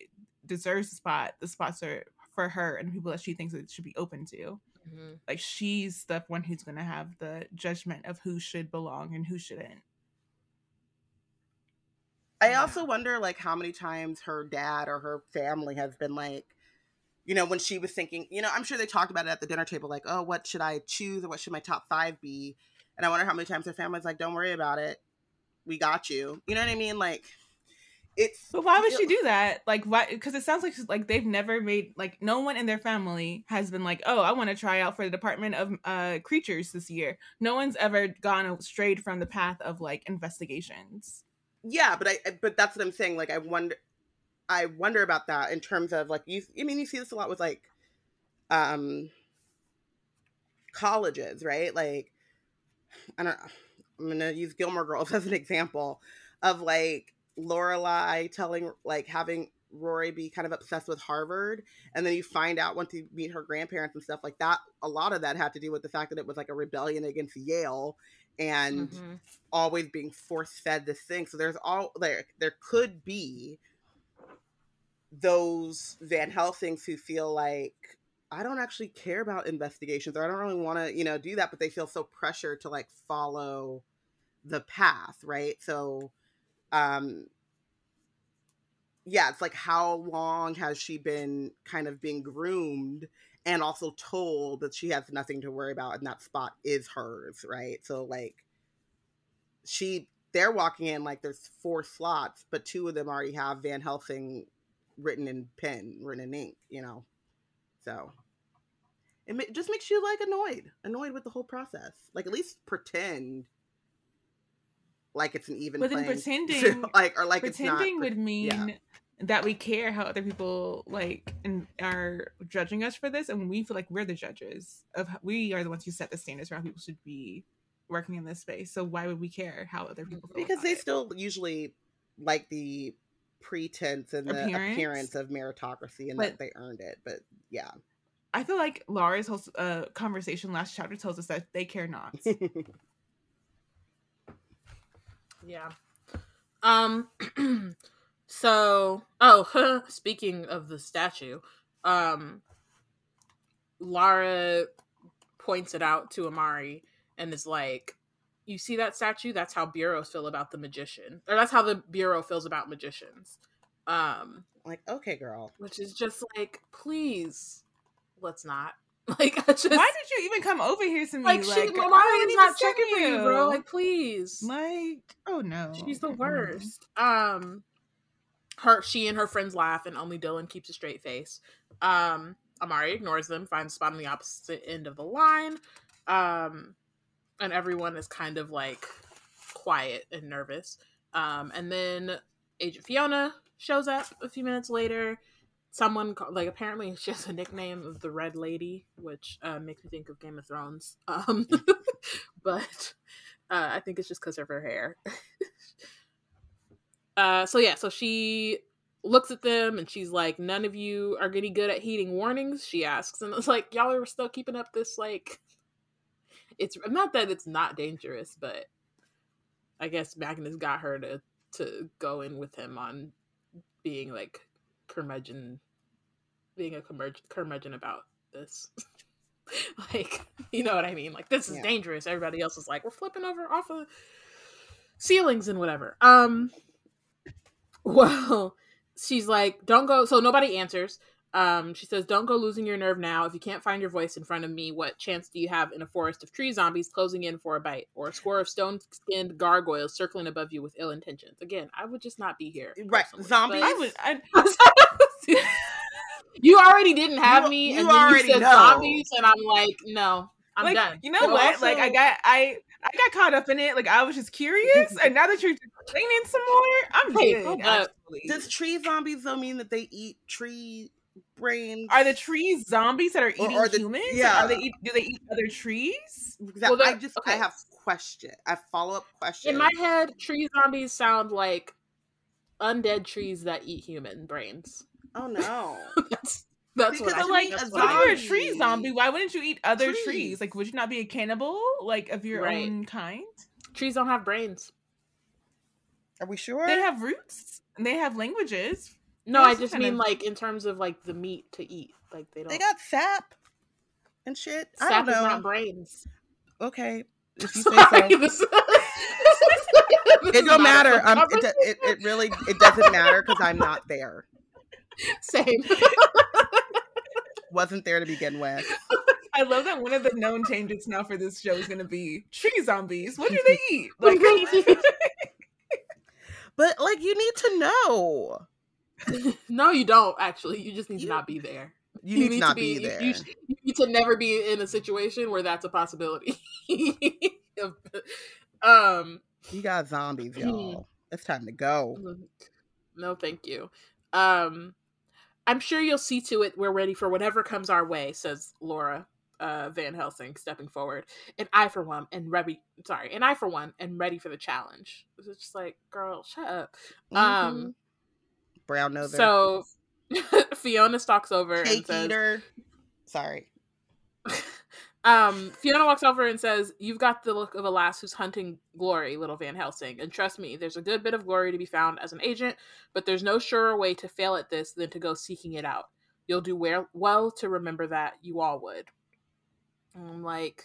deserves the spot. The spots are for her and people that she thinks it should be open to. Mhm. Like she's the one who's gonna have the judgment of who should belong and who shouldn't. I Yeah. also wonder like how many times her dad or her family has been like, you know, when she was thinking, you know, I'm sure they talked about it at the dinner table, like, oh, what should I choose or what should my top five be? And I wonder how many times her family's like, don't worry about it. We got you. You know what I mean? Like, it's But why would she do that? Like, why? Because it sounds like like they've never made like no one in their family has been like, oh, I want to try out for the Department of uh Creatures this year. No one's ever gone strayed from the path of like investigations. yeah but i but that's what i'm saying like i wonder i wonder about that in terms of like you i mean you see this a lot with like um colleges right like i don't i'm gonna use gilmore girls (laughs) as an example of like lorelai telling like having rory be kind of obsessed with harvard and then you find out once you meet her grandparents and stuff like that a lot of that had to do with the fact that it was like a rebellion against yale and Mhm. always being force fed this thing. So there's all there there could be those Van Helsings who feel like I don't actually care about investigations or I don't really want to, you know, do that, but they feel so pressured to like follow the path, right? So um yeah, it's like how long has she been kind of being groomed and also told that she has nothing to worry about and that spot is hers, right? So like she they're walking in like there's four slots, but two of them already have Van Helsing written in pen, written in ink, you know. So it ma- just makes you like annoyed, annoyed with the whole process. Like at least pretend like it's an even But then (laughs) pretending- (laughs) like or like Pretending it's not would mean yeah. that we care how other people like and are judging us for this, and we feel like we're the judges of we are the ones who set the standards for how people should be working in this space. So why would we care how other people feel? because they it? still usually like the pretense and the Appearance? appearance, of meritocracy and But- that they earned it. But yeah. I feel like Laura's whole uh, conversation last chapter tells us that they care not. (laughs) Yeah. Um (clears throat) so oh (laughs) speaking of the statue, um Lara points it out to Amari and is like, You see that statue? That's how bureaus feel about the magician. Or that's how the bureau feels about magicians. Um, like, okay, girl. which is just like, please, let's not. (laughs) Like, I just, Why did you even come over here to me? like, she, like I Mariah's didn't not even checking see for you, bro. Like, please. like, oh no, She's the worst. Um, her, she and her friends laugh, and only Dylan keeps a straight face. Um, Amari ignores them, finds a spot on the opposite end of the line. Um, and everyone is kind of like quiet and nervous. Um, and then Agent Fiona shows up a few minutes later. Someone ca- like apparently she has a nickname of the Red Lady, which uh, makes me think of Game of Thrones. (laughs) Um, (laughs) but uh, I think it's just because of her hair. (laughs) uh, so yeah, so she looks at them and she's like, "None of you are getting good at heeding warnings." She asks, and it's like, "Y'all are still keeping up this like." It's not that it's not dangerous, but I guess Magnus got her to to go in with him on being like curmudgeon, being a curmudgeon, curmudgeon about this. (laughs) like, you know what I mean? Like, this is Yeah. dangerous. Everybody else is like, we're flipping over off of ceilings and whatever. Um, (laughs) well, she's like, don't go. So nobody answers. Um, she says, "Don't go losing your nerve now. If you can't find your voice in front of me, what chance do you have in a forest of tree zombies closing in for a bite, or a score of stone-skinned gargoyles circling above you with ill intentions?" Again, I would just not be here. Right, personally, zombies? I would. I, (laughs) you already didn't have You- me, you and then already you said know. zombies, and I'm like, no, I'm like, done. You know But what? like I got I I got caught up in it. Like I was just curious, and now that you're explaining some more, I'm Hey, good. hold Does tree zombies though mean that they eat tree brains? Are the trees zombies that are eating or the- humans? yeah. Are they eat, do they eat other trees? That- Well, I they're- just I okay. have question. I follow up question. In my head, tree zombies sound like undead trees that eat human brains. oh no. (laughs) that's that's what Because I So like. That's what if you're a tree zombie, why wouldn't you eat other trees? Trees. Like, would you not be a cannibal, like of your Right. own kind? trees don't have brains. Are we sure? They have roots and they have languages. No, I just mean of- like in terms of like the meat to eat. Like they don't. They got sap and shit. I sap don't is know. not brains. okay. If you (laughs) say Sorry, so. this- (laughs) this It is don't matter. Um, it, do- it, it really it doesn't matter because I'm not there. Same. (laughs) Wasn't there to begin with. I love that one of the known tangents now for this show is going to be tree zombies. What do they eat? Like, But like you need to know. (laughs) no, you don't. Actually, you just need to not be there. You, need, to not be, you- there. You, you need to never be in a situation where that's a possibility. (laughs) um, You got zombies, Hmm. y'all. It's time to go. no, thank you. Um, I'm sure you'll see to it we're ready for whatever comes our way, says Laura uh, Van Helsing, stepping forward. And I, for one, and ready. Sorry, and I, for one, am ready for the challenge. It's just like, girl, shut up. Mhm. Um, brown nose. so (laughs) Fiona stalks over and says, eater. Sorry. (laughs) um, Fiona walks over and says, You've got the look of a lass who's hunting glory, little Van Helsing. And trust me, there's a good bit of glory to be found as an agent, but there's no surer way to fail at this than to go seeking it out. You'll do well, well to remember that. You all would. And I'm like,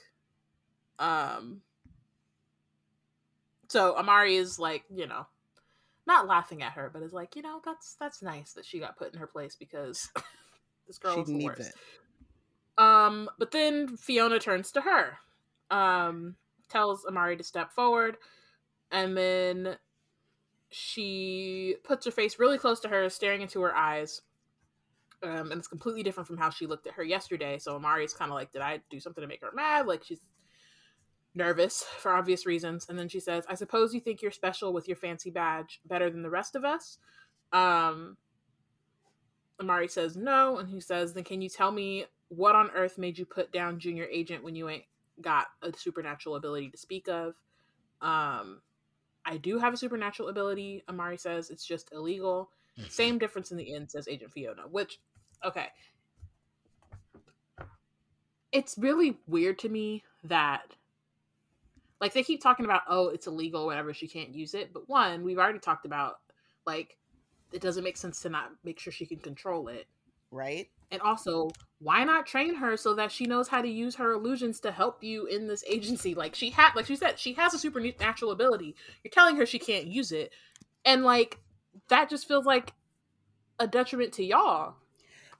um, so Amari is like, you know, not laughing at her, but is like, you know, that's that's nice that she got put in her place because (laughs) this girl She is the needs worst. it. Um, but then Fiona turns to her, um, tells Amari to step forward, and then she puts her face really close to her, staring into her eyes. Um, and it's completely different from how she looked at her yesterday. So Amari's kind of like, did I do something to make her mad? Like she's nervous for obvious reasons. And then she says, I suppose you think you're special with your fancy badge better than the rest of us. Um, Amari says no, and he says, then can you tell me what on earth made you put down junior agent when you ain't got a supernatural ability to speak of? Um, I do have a supernatural ability, Amari says. It's just illegal. Same difference in the end, says Agent Fiona. Which, okay. It's really weird to me that, like, they keep talking about, oh, it's illegal, whatever, she can't use it. But one, we've already talked about, like, it doesn't make sense to not make sure she can control it. Right? And also, why not train her so that she knows how to use her illusions to help you in this agency? Like she had, like she said, she has a supernatural ability. You're telling her she can't use it, and like that just feels like a detriment to y'all.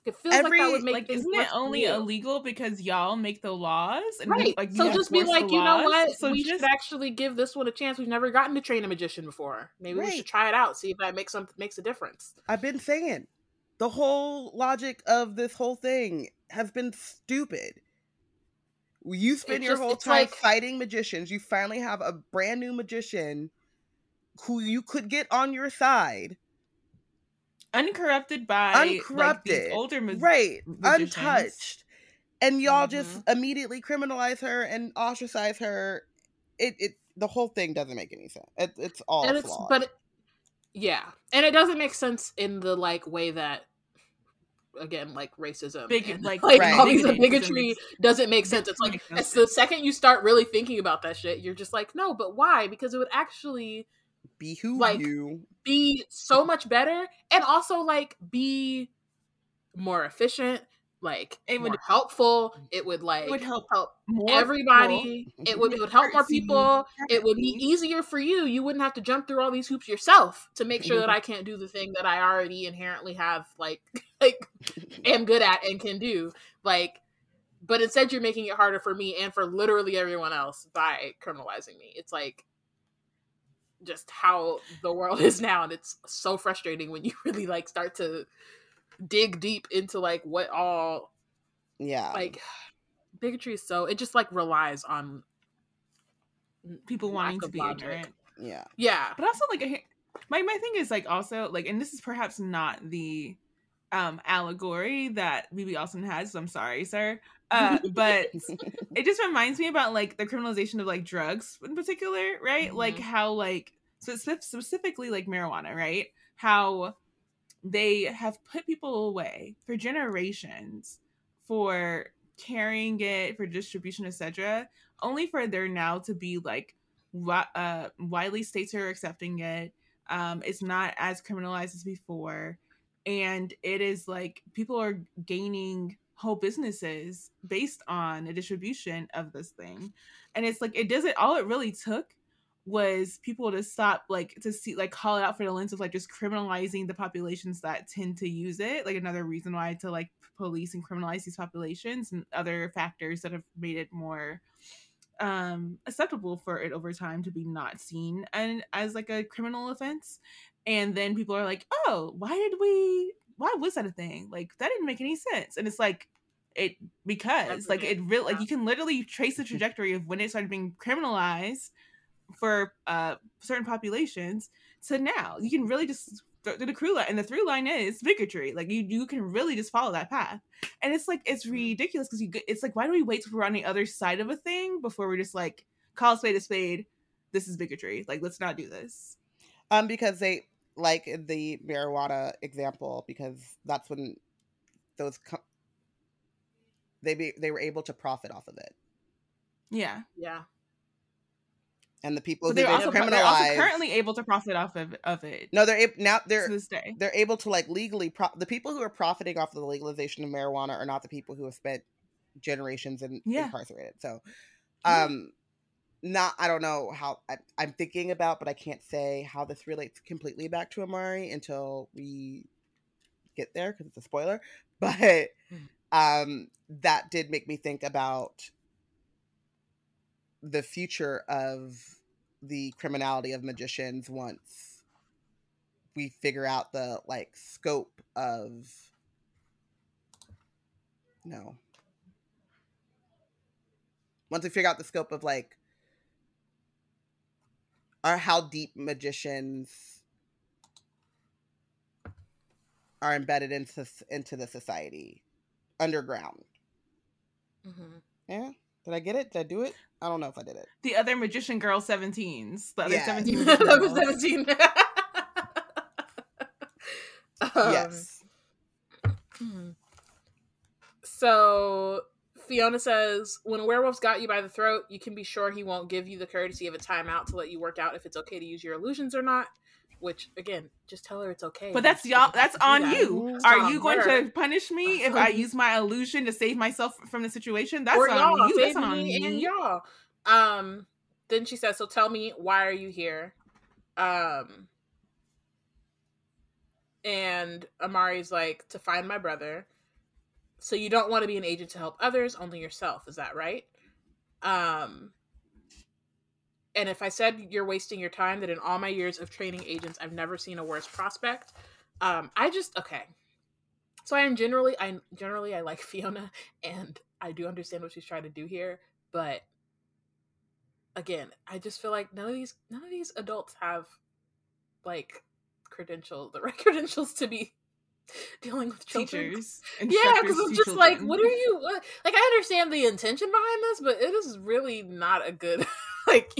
It feels Every- like that would make like, isn't it only you. illegal because y'all make the laws? And Right. Like, so just be like, you know what? So we just should actually give this one a chance. We've never gotten to train a magician before. Maybe we should try it out, see if that makes some makes a difference. I've been saying the whole logic of this whole thing has been stupid. You spend your whole time like- fighting magicians. You finally have a brand new magician who you could get on your side, uncorrupted by like, uncorrupted, these older ma- right, magicians. untouched, and y'all just Mm-hmm. immediately criminalize her and ostracize her. It it the whole thing doesn't make any sense. It, it's all and it's flawed. but it- yeah, and it doesn't make sense in the like way that again like racism Big- and, like, (laughs) like, Right. all these bigoted bigotry doesn't make sense. It's like it's the second you start really thinking about that shit, you're just like, no, but why? Because it would actually behoove like, you. be so much better and also like be more efficient like It more would- helpful it would like would help help more everybody people. it would, it would help more people it would be easier for you you wouldn't have to jump through all these hoops yourself to make sure that mm-hmm. i can't do the thing that i already inherently have like (laughs) like am good at and can do like but instead you're making it harder for me and for literally everyone else by criminalizing me it's like just how the world (laughs) is now and it's so frustrating when you (laughs) really like start to dig deep into like what all Yeah, like bigotry is so it just like relies on people wanting to be logic. ignorant. yeah. yeah But also like my my thing is like also like and this is perhaps not the um allegory that BB Alston has, so I'm sorry, sir. Uh (laughs) but it just reminds me about like the criminalization of like drugs in particular, right? Like Mhm. how like so specifically like marijuana, right? How they have put people away for generations for carrying it for distribution, etc. Only for there now to be like uh, widely states are accepting it. Um, it's not as criminalized as before, and it is like people are gaining whole businesses based on the distribution of this thing, and it's like it doesn't. All it really took was people to stop like to see like call it out for the lens of like just criminalizing the populations that tend to use it like another reason why to like police and criminalize these populations and other factors that have made it more um acceptable for it over time to be not seen and as like a criminal offense and then people are like oh why did we why was that a thing? Like that didn't make any sense. And it's like it because like it really like you can literally trace the (laughs) trajectory of when it started being criminalized for uh certain populations to now. You can really just th- the through line and the through line is bigotry. Like you you can really just follow that path. And it's like it's ridiculous because you it's like why do we wait till we're on the other side of a thing before we're just like call a spade a spade? This is bigotry. Like let's not do this. Um, because they like in the marijuana example, because that's when those co- they be they were able to profit off of it, yeah yeah and the people who they're they also, they're also currently able to profit off of, of it no, they're ab- now they're this day they're able to like legally pro- the people who are profiting off of the legalization of marijuana are not the people who have spent generations in Yeah. incarcerated. So, Yeah. um, not I don't know how I, I'm thinking about, but I can't say how this relates completely back to Amari until we get there because it's a spoiler. (laughs) But um, that did make me think about the future of the criminality of magicians once we figure out the like scope of no once we figure out the scope of like or how deep magicians are embedded into into the society underground. Mm-hmm. yeah. Did i get it? Did i do it? I don't know if i did it. The other magician girl 17s the other Yeah. 17 (laughs) that magician 17 (laughs) Um, yes. hmm. So Fiona says, when a werewolf's got you by the throat, you can be sure he won't give you the courtesy of a timeout to let you work out if it's okay to use your illusions or not. Which again, just tell her it's okay. But that's You y'all. That's on that. you. It's Are you going her. to punish me if I use my illusion to save myself from the situation? That's or on y'all, you. That's on me and y'all. Um, then she says, "So tell me, why are you here?" Um, and Amari's like, "To find my brother." So you don't want to be an agent to help others, only yourself. Is that right? Um, and if I said you're wasting your time, that in all my years of training agents, I've never seen a worse prospect. Um, I just okay. So I am generally, I generally I like (laughs) Fiona, and I do understand what she's trying to do here, but again, I just feel like none of these none of these adults have like credentials, the (laughs) right credentials to be (laughs) dealing with children. Teachers, (laughs) Yeah, because I'm just teach like, what are you what? like? I understand the intention behind this, but it is really not a good (laughs) like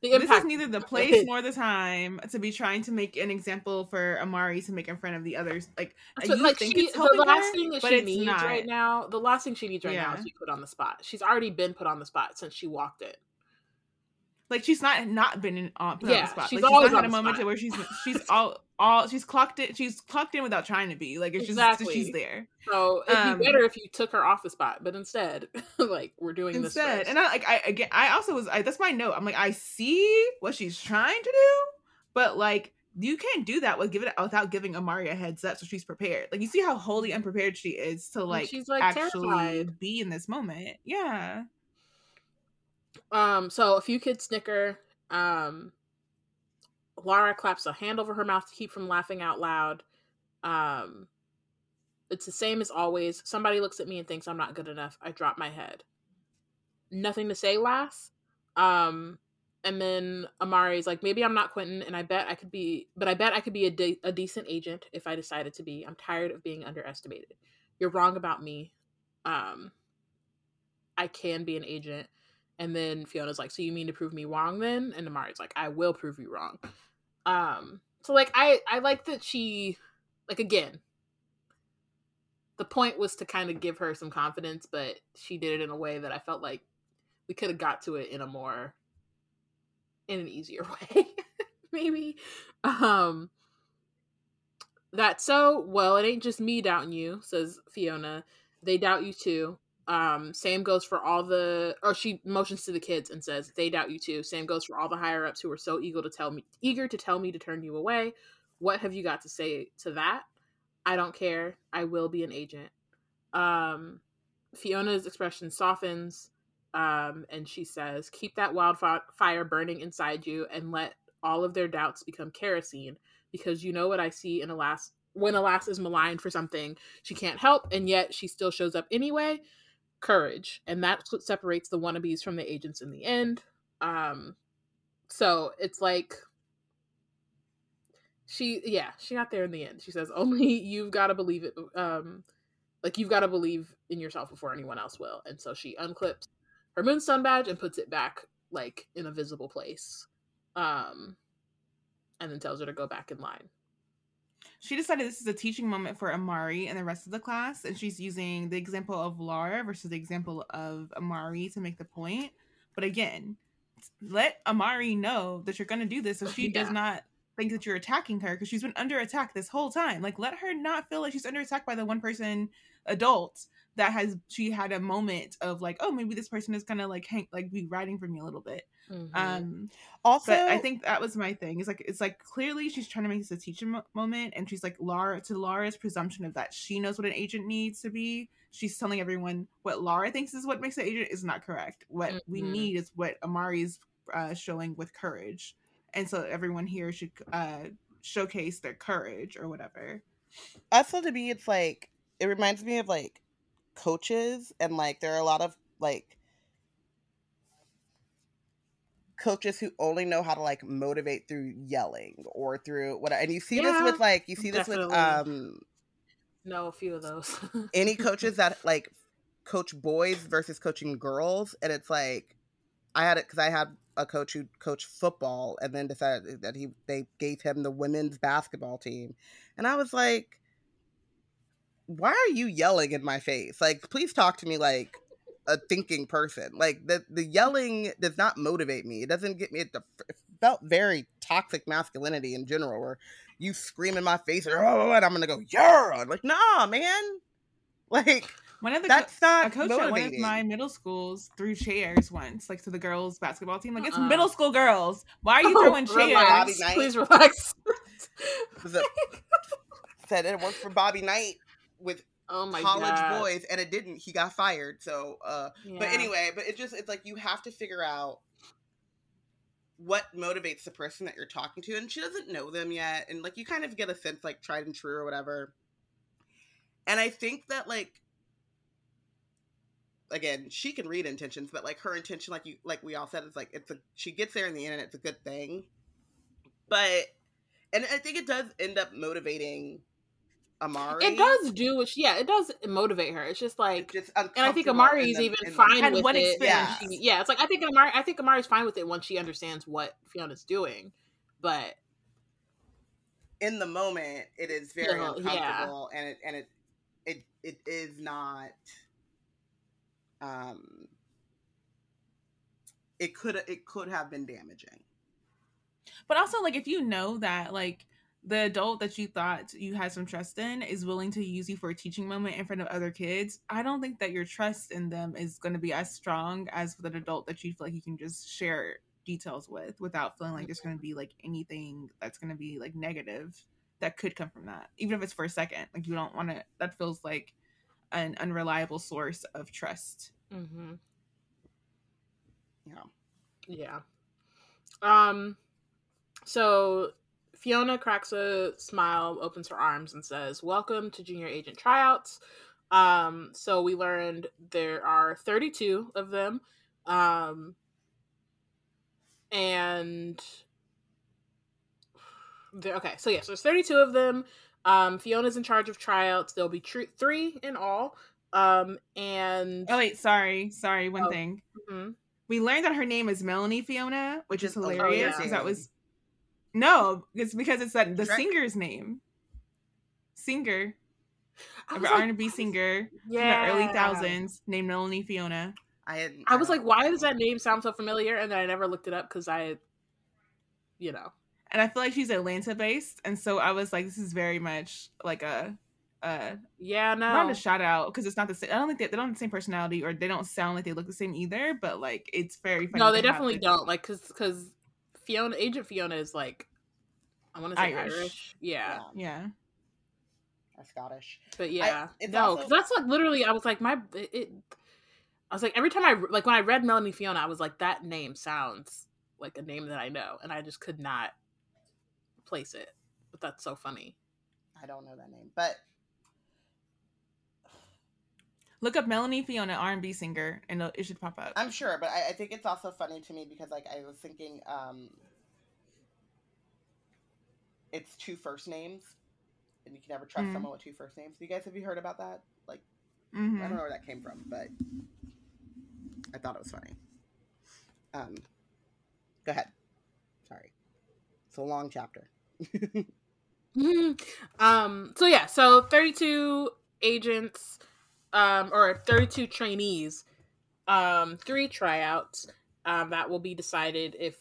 the This is neither the place nor the time to be trying to make an example for Amari to make in front of the others. Like So, you like think she, the last her, thing that she needs not. right now, the last thing she needs right now is to be put on the spot. She's already been put on the spot since she walked in. Like she's not not been in, on, put on Yeah, the spot. she's like, she's always not had a moment spot. where she's she's all all she's clocked it. She's clocked in without trying to be. Like it's Exactly. just she's there So it'd Um, be better if you took her off the spot, but instead, (laughs) like we're doing this instead. first. And I like I again I also was I, that's my note. I'm like I see what she's trying to do, but like you can't do that with give it without giving Amari a heads up so she's prepared. Like you see how wholly unprepared she is to like, she's, like, actually terrified. be in this moment. Yeah. Um, so a few kids snicker. Um, Laura claps a hand over her mouth to keep from laughing out loud. Um, it's the same as always. Somebody looks at me and thinks I'm not good enough. I drop my head. Nothing to say, lass. Um, and then Amari's like, maybe I'm not Quinton, and I bet I could be, but I bet I could be a, de- a decent agent if I decided to be. I'm tired of being underestimated. You're wrong about me. Um, I can be an agent. And then Fiona's like, "So you mean to prove me wrong then?" And Amari's like, "I will prove you wrong." Um, so like I I like that she like again. The point was to kind of give her some confidence, but she did it in a way that I felt like we could have got to it in a more in an easier (laughs) way, maybe. Um that so well, it ain't just me doubting you, says Fiona. They doubt you too. Um, same goes for all the or she motions to the kids and says, They doubt you too. Same goes for all the higher ups who are so eager to tell me eager to tell me to turn you away. What have you got to say to that? I don't care. I will be an agent. Um Fiona's expression softens, um, and she says, Keep that wildfire burning inside you and let all of their doubts become kerosene because you know what I see in Alas when Alas is maligned for something she can't help, and yet she still shows up anyway. Courage, and that's what separates the wannabes from the agents in the end. Um, so it's like she, yeah, she got there in the end. She says, "Only (laughs) you've got to believe it. Um, like you've got to believe in yourself before anyone else will." And so she unclips her moonstone badge and puts it back like in a visible place. Um, and then tells her to go back in line. She decided this is a teaching moment for Amari and the rest of the class, and she's using the example of Laura versus the example of Amari to make the point. But again, let Amari know that you're going to do this so oh, she Yeah. does not think that you're attacking her because she's been under attack this whole time. Like, let her not feel like she's under attack by the one person adult that has she had a moment of like, oh, maybe this person is gonna like hang like be riding for me a little bit. Mhm. Um, Also, I think that was my thing. It's like it's like clearly she's trying to make this a teaching mo- moment, and she's like Laura to Laura's presumption of that she knows what an agent needs to be. She's telling everyone what Laura thinks is what makes an agent is not correct. What we Mhm. need is what Amari's uh, showing with courage, and so everyone here should uh, showcase their courage or whatever. also to me, it's like it reminds me of like coaches, and like there are a lot of like coaches who only know how to like motivate through yelling or through what and you see this with like you see this with um know a few of those. any (laughs) coaches that like coach boys versus coaching girls and it's like i had it because i had a coach who coached football and then decided that he they gave him the women's basketball team and i was like why are you yelling in my face like please talk to me like a thinking person like the the yelling does not motivate me it doesn't get me it felt very toxic masculinity in general where you scream in my face and, oh, and i'm gonna go yeah I'm like nah man (laughs) like One of the co- that's not a coach at one of motivating. my middle schools threw chairs once, like to the girls' basketball team. Like it's Uh-uh. middle school girls. Why are (laughs) you Oh, throwing relax. chairs? Please relax. Said it worked for Bobby Knight with oh my college God. boys and it didn't he got fired so uh but anyway but it just it's like you have to figure out what motivates the person that you're talking to and she doesn't know them yet and like you kind of get a sense like tried and true or whatever. And i think that like again she can read intentions but like her intention like you like we all said is like it's a she gets there in the end and it's a good thing. But and i think it does end up motivating amari It does do what she, yeah, it does motivate her. It's just like It's just and I think uncomfortable Amari is the- even fine with what it. when expense? she- yeah, it's like I think Amari I think Amari's fine with it once she understands what Fiona's doing. But in the moment it is very Yeah, yeah. uncomfortable and it and it it it is not um it could it could have been damaging But also, like, if you know that, like, the adult that you thought you had some trust in is willing to use you for a teaching moment in front of other kids, I don't think that your trust in them is going to be as strong as with an adult that you feel like you can just share details with without feeling like there's going to be like anything that's going to be like negative that could come from that, even if it's for a second. Like, you don't want to, that feels like an unreliable source of trust. mhm. yeah Yeah. Um so Fiona cracks a smile, opens her arms and says, "Welcome to junior agent tryouts." Um so we learned there are 32 of them. Um and okay, so yes, there's 32 of them. Um Fiona's in charge of tryouts. There'll be tr- 3 in all. Um and Oh, wait, sorry. Sorry. One Oh. thing. Mhm. we learned that her name is Melanie Fiona, which is hilarious because that was no, it's because it's that the Shrek? singer's name, singer, I an was R and B singer yeah. from the early thousands named Melanie Fiona. i had I was like, why does that name sound so familiar? And then I never looked it up because I, you know, And I feel like she's Atlanta based, and so I was like, this is very much like a, uh, yeah, no, not a shout out because it's not the same. I don't think they, they don't have the same personality or they don't sound like they look the same either. But like, it's very funny no, they definitely the- don't. Like, cause, cause Fiona, Agent Fiona is like, I want to say Irish. Irish. Yeah, Yeah, or scottish but yeah, it's no, also- that's like literally. I was like, my, it, it. I was like, every time I like when I read Melanie Fiona, I was like, that name sounds like a name that I know, and I just could not place it. But that's so funny. i don't know that name but look up Melanie Fiona R and B singer, and it'll- should pop up. i'm sure but I, I think it's also funny to me because like i was thinking um it's two first names and you can never trust Mm. someone with two first names you guys have you heard about that like Mhm. I don't know where that came from, but I thought it was funny. Um, go ahead. Sorry, it's a long chapter. (laughs) (laughs) Um so yeah so 32 agents um or 32 trainees um three tryouts um that will be decided if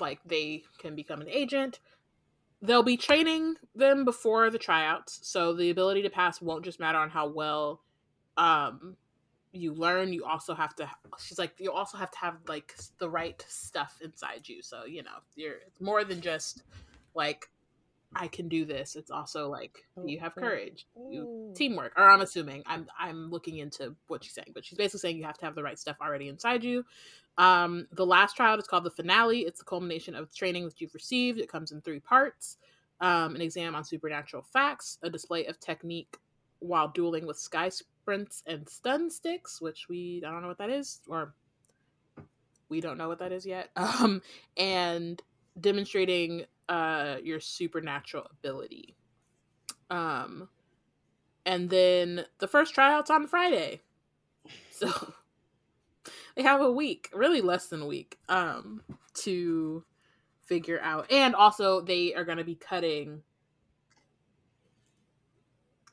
like they can become an agent. They'll be training them before the tryouts so the ability to pass won't just matter on how well um you learn. You also have to she's like you also have to have like the right stuff inside you. So you know you're it's more than just like I can do this. It's also like you have courage, you teamwork. Or I'm assuming I'm I'm looking into what she's saying, but she's basically saying you have to have the right stuff already inside you. Um, the last trial is called the finale. It's the culmination of the training that you've received. It comes in three parts: um, an exam on supernatural facts, a display of technique while dueling with sky sprints and stun sticks, which we I don't know what that is, or we don't know what that is yet. (laughs) Um, and demonstrating uh your supernatural ability. Um and then the first tryout's on Friday. So (laughs) they have a week, really less than a week, um, to figure out. And also they are gonna be cutting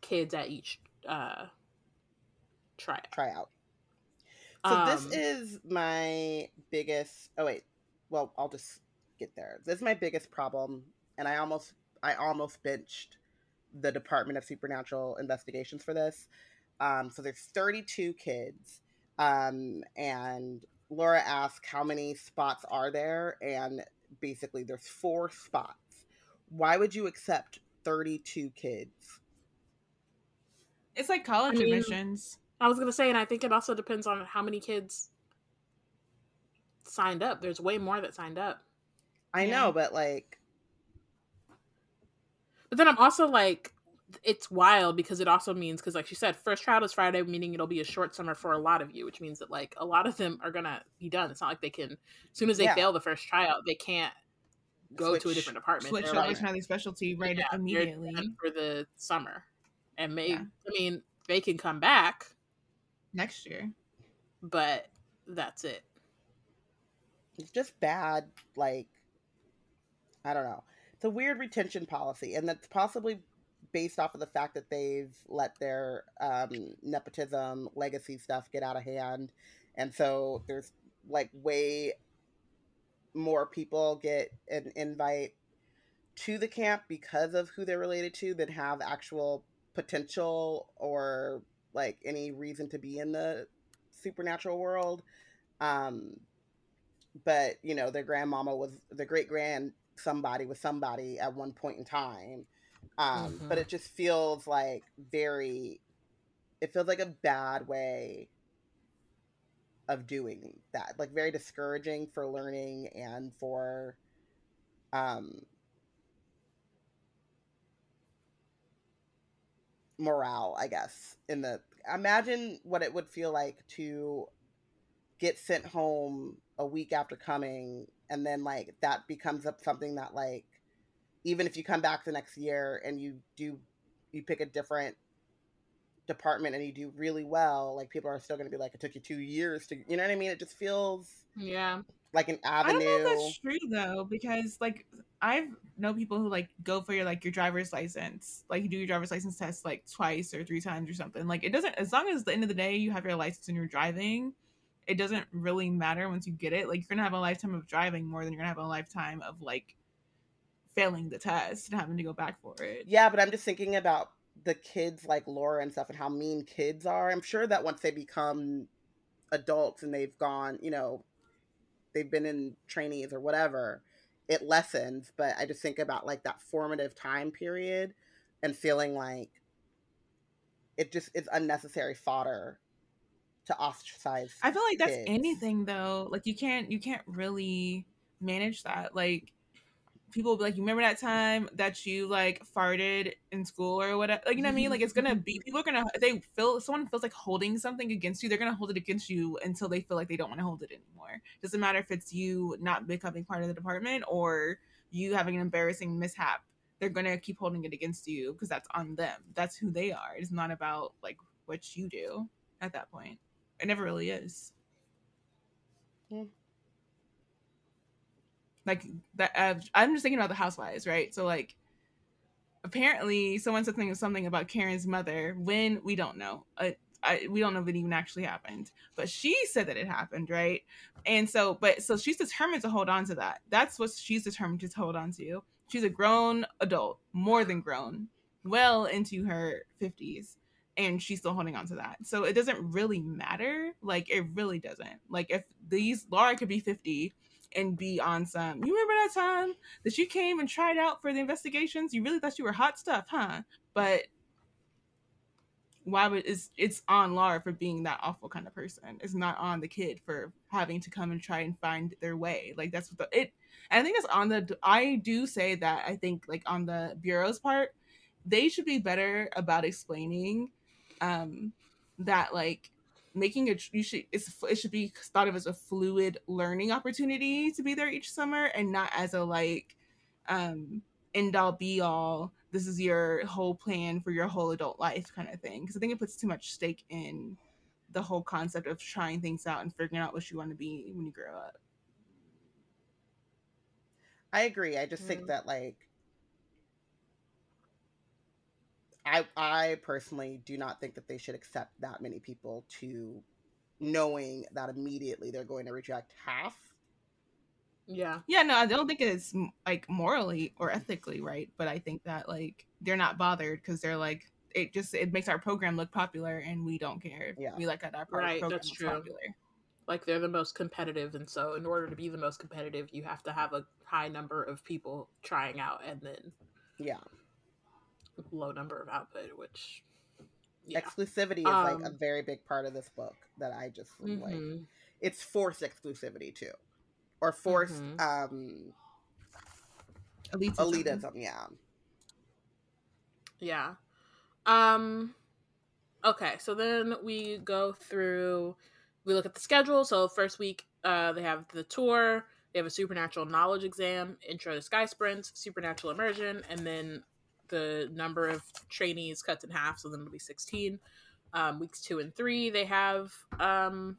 kids at each uh tryout. Try out. So Um, this is my biggest. Oh wait, well I'll just get there. This is my biggest problem, and I almost I almost benched the Department of Supernatural Investigations for this. Um, so there's 32 kids, um, and Laura asked how many spots are there, and basically there's four spots. Why would you accept 32 kids? It's like college I mean- admissions. I was gonna say, and I think it also depends on how many kids signed up. There's way more that signed up. I Yeah. know, but like, But then I'm also like, it's wild because it also means because, like she said, first child is Friday, meaning it'll be a short summer for a lot of you, which means that like a lot of them are gonna be done. It's not like they can, as soon as they Yeah. fail the first tryout, they can't go to a different department. Switch They're over like, to another specialty right yeah, immediately. for the summer, and may Yeah. I mean they can come back, next year. but that's it. it's just bad. Like, I don't know. It's a weird retention policy, and that's possibly based off of the fact that they've let their um, nepotism legacy stuff get out of hand, and so there's like way more people get an invite to the camp because of who they're related to than have actual potential or like any reason to be in the supernatural world. Um, but you know, their grandmama was the great grand somebody with somebody at one point in time. Um, but Mhm. it just feels like very, it feels like a bad way of doing that, like very discouraging for learning and for, um, morale, I guess. In the imagine what it would feel like to get sent home a week after coming and then like that becomes up something that like even if you come back the next year and you do you pick a different department and you do really well like people are still going to be like it took you two years to you know what i mean it just feels Yeah, like an I avenue don't know if that's true though, because like I've know people who like go for your like your driver's license, like you do your driver's license test like twice or three times or something. Like it doesn't as long as the end of the day you have your license and you're driving, it doesn't really matter once you get it. Like you're gonna have a lifetime of driving more than you're gonna have a lifetime of like failing the test and having to go back for it. Yeah, but I'm just thinking about the kids like Laura and stuff and how mean kids are. I'm sure that once they become adults and they've gone, you know, they've been in trainees or whatever, it lessens. But I just think about like that formative time period and feeling like it just is unnecessary fodder to ostracize. I feel like that's kids. anything though. Like you can't you can't really manage that. Like people will be like, you remember that time that you like farted in school or whatever? Like you know what I mean? Like it's gonna be people are gonna they feel someone feels like holding something against you, they're gonna hold it against you until they feel like they don't want to hold it anymore. Doesn't matter if it's you not becoming part of the department or you having an embarrassing mishap. They're gonna keep holding it against you because that's on them. That's who they are. It's not about like what you do at that point. It never really is. Hmm. Like that. Uh, I'm just thinking about the housewives, right? So like, apparently, someone said something something about Karen's mother when we don't know. Uh, I, we don't know if it even actually happened, but she said that it happened, right? And so, but so she's determined to hold on to that. That's what she's determined to hold on to. She's a grown adult, more than grown, well into her 50s and she's still holding on to that. So it doesn't really matter. Like it really doesn't. Like if these Laura could be 50 and be on some. You remember that time that you came and tried out for the investigations? You really thought you were hot stuff, huh? But why would it's it's on Laura for being that awful kind of person. It's not on the kid for having to come and try and find their way. Like that's what the it I think that's on the I do say that I think like on the bureau's part, they should be better about explaining um that like making it you should it's it should be thought of as a fluid learning opportunity to be there each summer and not as a like um end all be all this is your whole plan for your whole adult life kind of thing because i think it puts too much stake in the whole concept of trying things out and figuring out what you want to be when you grow up I agree. I just think Mm. that like I I personally do not think that they should accept that many people to knowing that immediately they're going to reject half. yeah. yeah no i don't think it's like morally or ethically right but i think that like they're not bothered because they're like it just it makes our program look popular and we don't care Yeah. we like that our pro- Right, program that's true. popular Like they're the most competitive, and so in order to be the most competitive, you have to have a high number of people trying out, and then Yeah. Low number of output, which yeah. exclusivity is um, like a um very big part of this book that I just mm-hmm. like. It's forced exclusivity too, or forced mm-hmm. um elitism. elitism. Yeah. Yeah. Um. Okay, so then we go through. We look at the schedule. So first week, uh, they have the tour. They have a supernatural knowledge exam, intro to sky sprints, supernatural immersion, and then the number of trainees cuts in half, so then it'll be 16. Um, weeks two and three, they have. Um,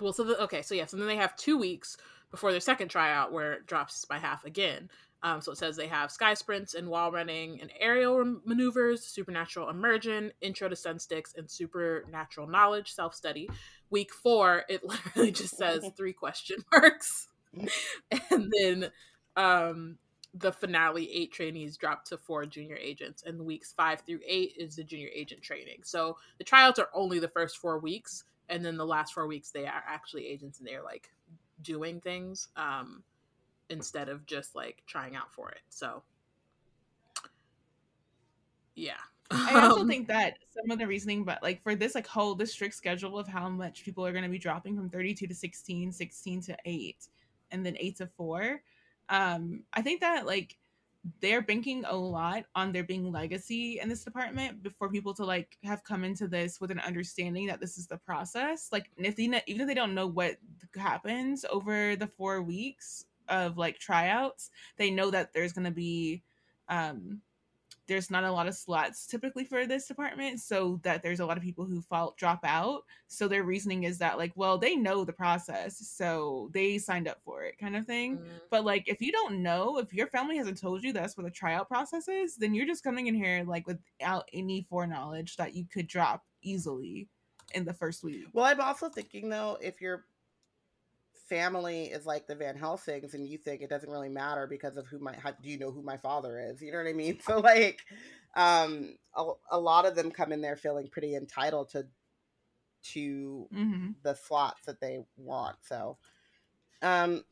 well, so the, okay, so yeah, so then they have two weeks before their second tryout where it drops by half again. Um, so it says they have sky sprints and wall running and aerial maneuvers, supernatural immersion, intro to sun sticks, and supernatural knowledge self study. Week four, it (laughs) literally just says (laughs) three question marks. (laughs) and then um, the finale eight trainees drop to four junior agents and weeks five through eight is the junior agent training. So the tryouts are only the first four weeks and then the last four weeks they are actually agents and they're like doing things um instead of just like trying out for it. So yeah. I also (laughs) think that some of the reasoning, but like for this like whole this strict schedule of how much people are going to be dropping from 32 to 16, 16 to 8, and then 8 to 4, um i think that like they're banking a lot on there being legacy in this department before people to like have come into this with an understanding that this is the process. Like if they even if they don't know what happens over the four weeks of like tryouts they know that there's going to be um there's not a lot of slots typically for this department so that there's a lot of people who fall drop out. So their reasoning is that like well they know the process so they signed up for it kind of thing. Mm. but like if you don't know if your family hasn't told you that's what the tryout process is then you're just coming in here like without any foreknowledge that you could drop easily in the first week. Well i'm also thinking though if you're family is like the Van Helsings and you think it doesn't really matter because of who my how, do you know who my father is? You know what I mean? (laughs) So like um a, a lot of them come in there feeling pretty entitled to to mm-hmm. the slots that they want. So um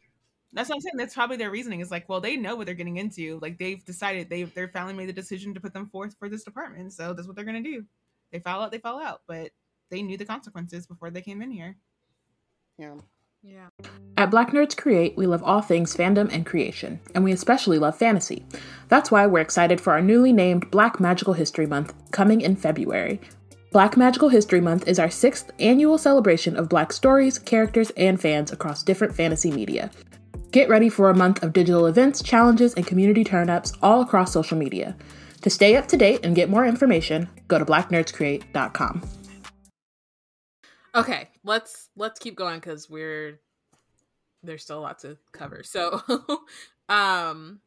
that's what I'm saying. That's probably their reasoning. Is like, well, they know what they're getting into. Like they've decided they their family made the decision to put them forth for this department, so that's what they're gonna do. They fall out, they fall out, but they knew the consequences before they came in here. Yeah. Yeah. At Black Nerds Create, we love all things fandom and creation, and we especially love fantasy. That's why we're excited for our newly named Black Magical History Month coming in February. Black Magical History Month is our sixth annual celebration of Black stories, characters, and fans across different fantasy media. Get ready for a month of digital events, challenges, and community turnups all across social media. To stay up to date and get more information, go to blacknerdscreate.com. Okay, let's let's keep going because we're there's still a lot to cover. So, (laughs) um,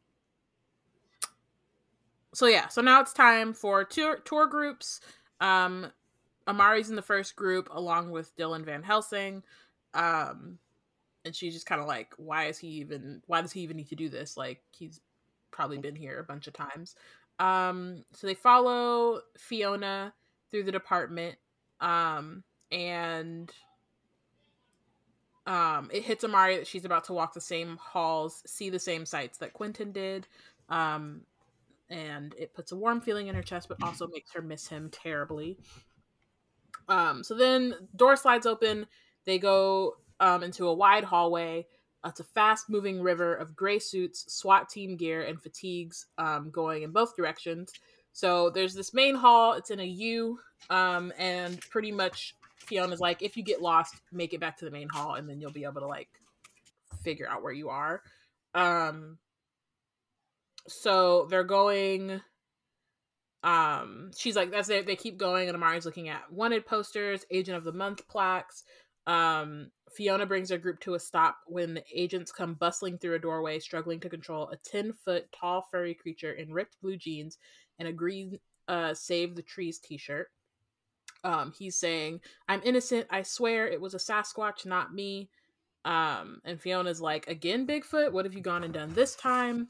so yeah, so now it's time for tour tour groups. Um, Amari's in the first group along with Dylan Van Helsing. Um, and she's just kind of like, why is he even? Why does he even need to do this? Like he's probably been here a bunch of times. Um, so they follow Fiona through the department. Um, and um, it hits Amari that she's about to walk the same halls, see the same sights that Quinton did. Um, and it puts a warm feeling in her chest, but also makes her miss him terribly. Um, so then door slides open. They go um, into a wide hallway. It's a fast moving river of gray suits, SWAT team gear, and fatigues um, going in both directions. So there's this main hall. It's in a U, um, and pretty much Fiona's like, if you get lost, make it back to the main hall, and then you'll be able to like figure out where you are. Um, so they're going. Um, she's like, that's it. They keep going, and Amari's looking at wanted posters, agent of the month plaques. Um, Fiona brings her group to a stop when the agents come bustling through a doorway, struggling to control a 10 foot tall furry creature in ripped blue jeans and a green uh, Save the Trees t shirt. Um, he's saying, I'm innocent. I swear it was a Sasquatch, not me. Um, and Fiona's like, again, Bigfoot? What have you gone and done this time?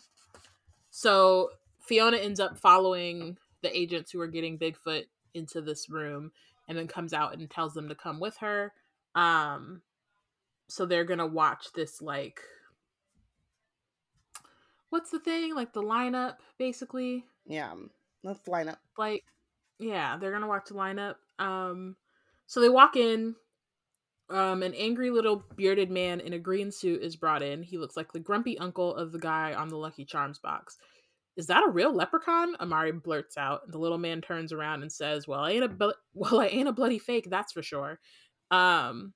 So Fiona ends up following the agents who are getting Bigfoot into this room and then comes out and tells them to come with her. Um, so they're gonna watch this like what's the thing? Like the lineup, basically. Yeah Let's line up. Like, yeah, they're gonna watch the lineup. Um, so they walk in. Um, an angry little bearded man in a green suit is brought in. He looks like the grumpy uncle of the guy on the Lucky Charms box. Is that a real leprechaun? Amari blurts out. The little man turns around and says, "Well, I ain't a bu- (laughs) well, I ain't a bloody fake, that's for sure." Um,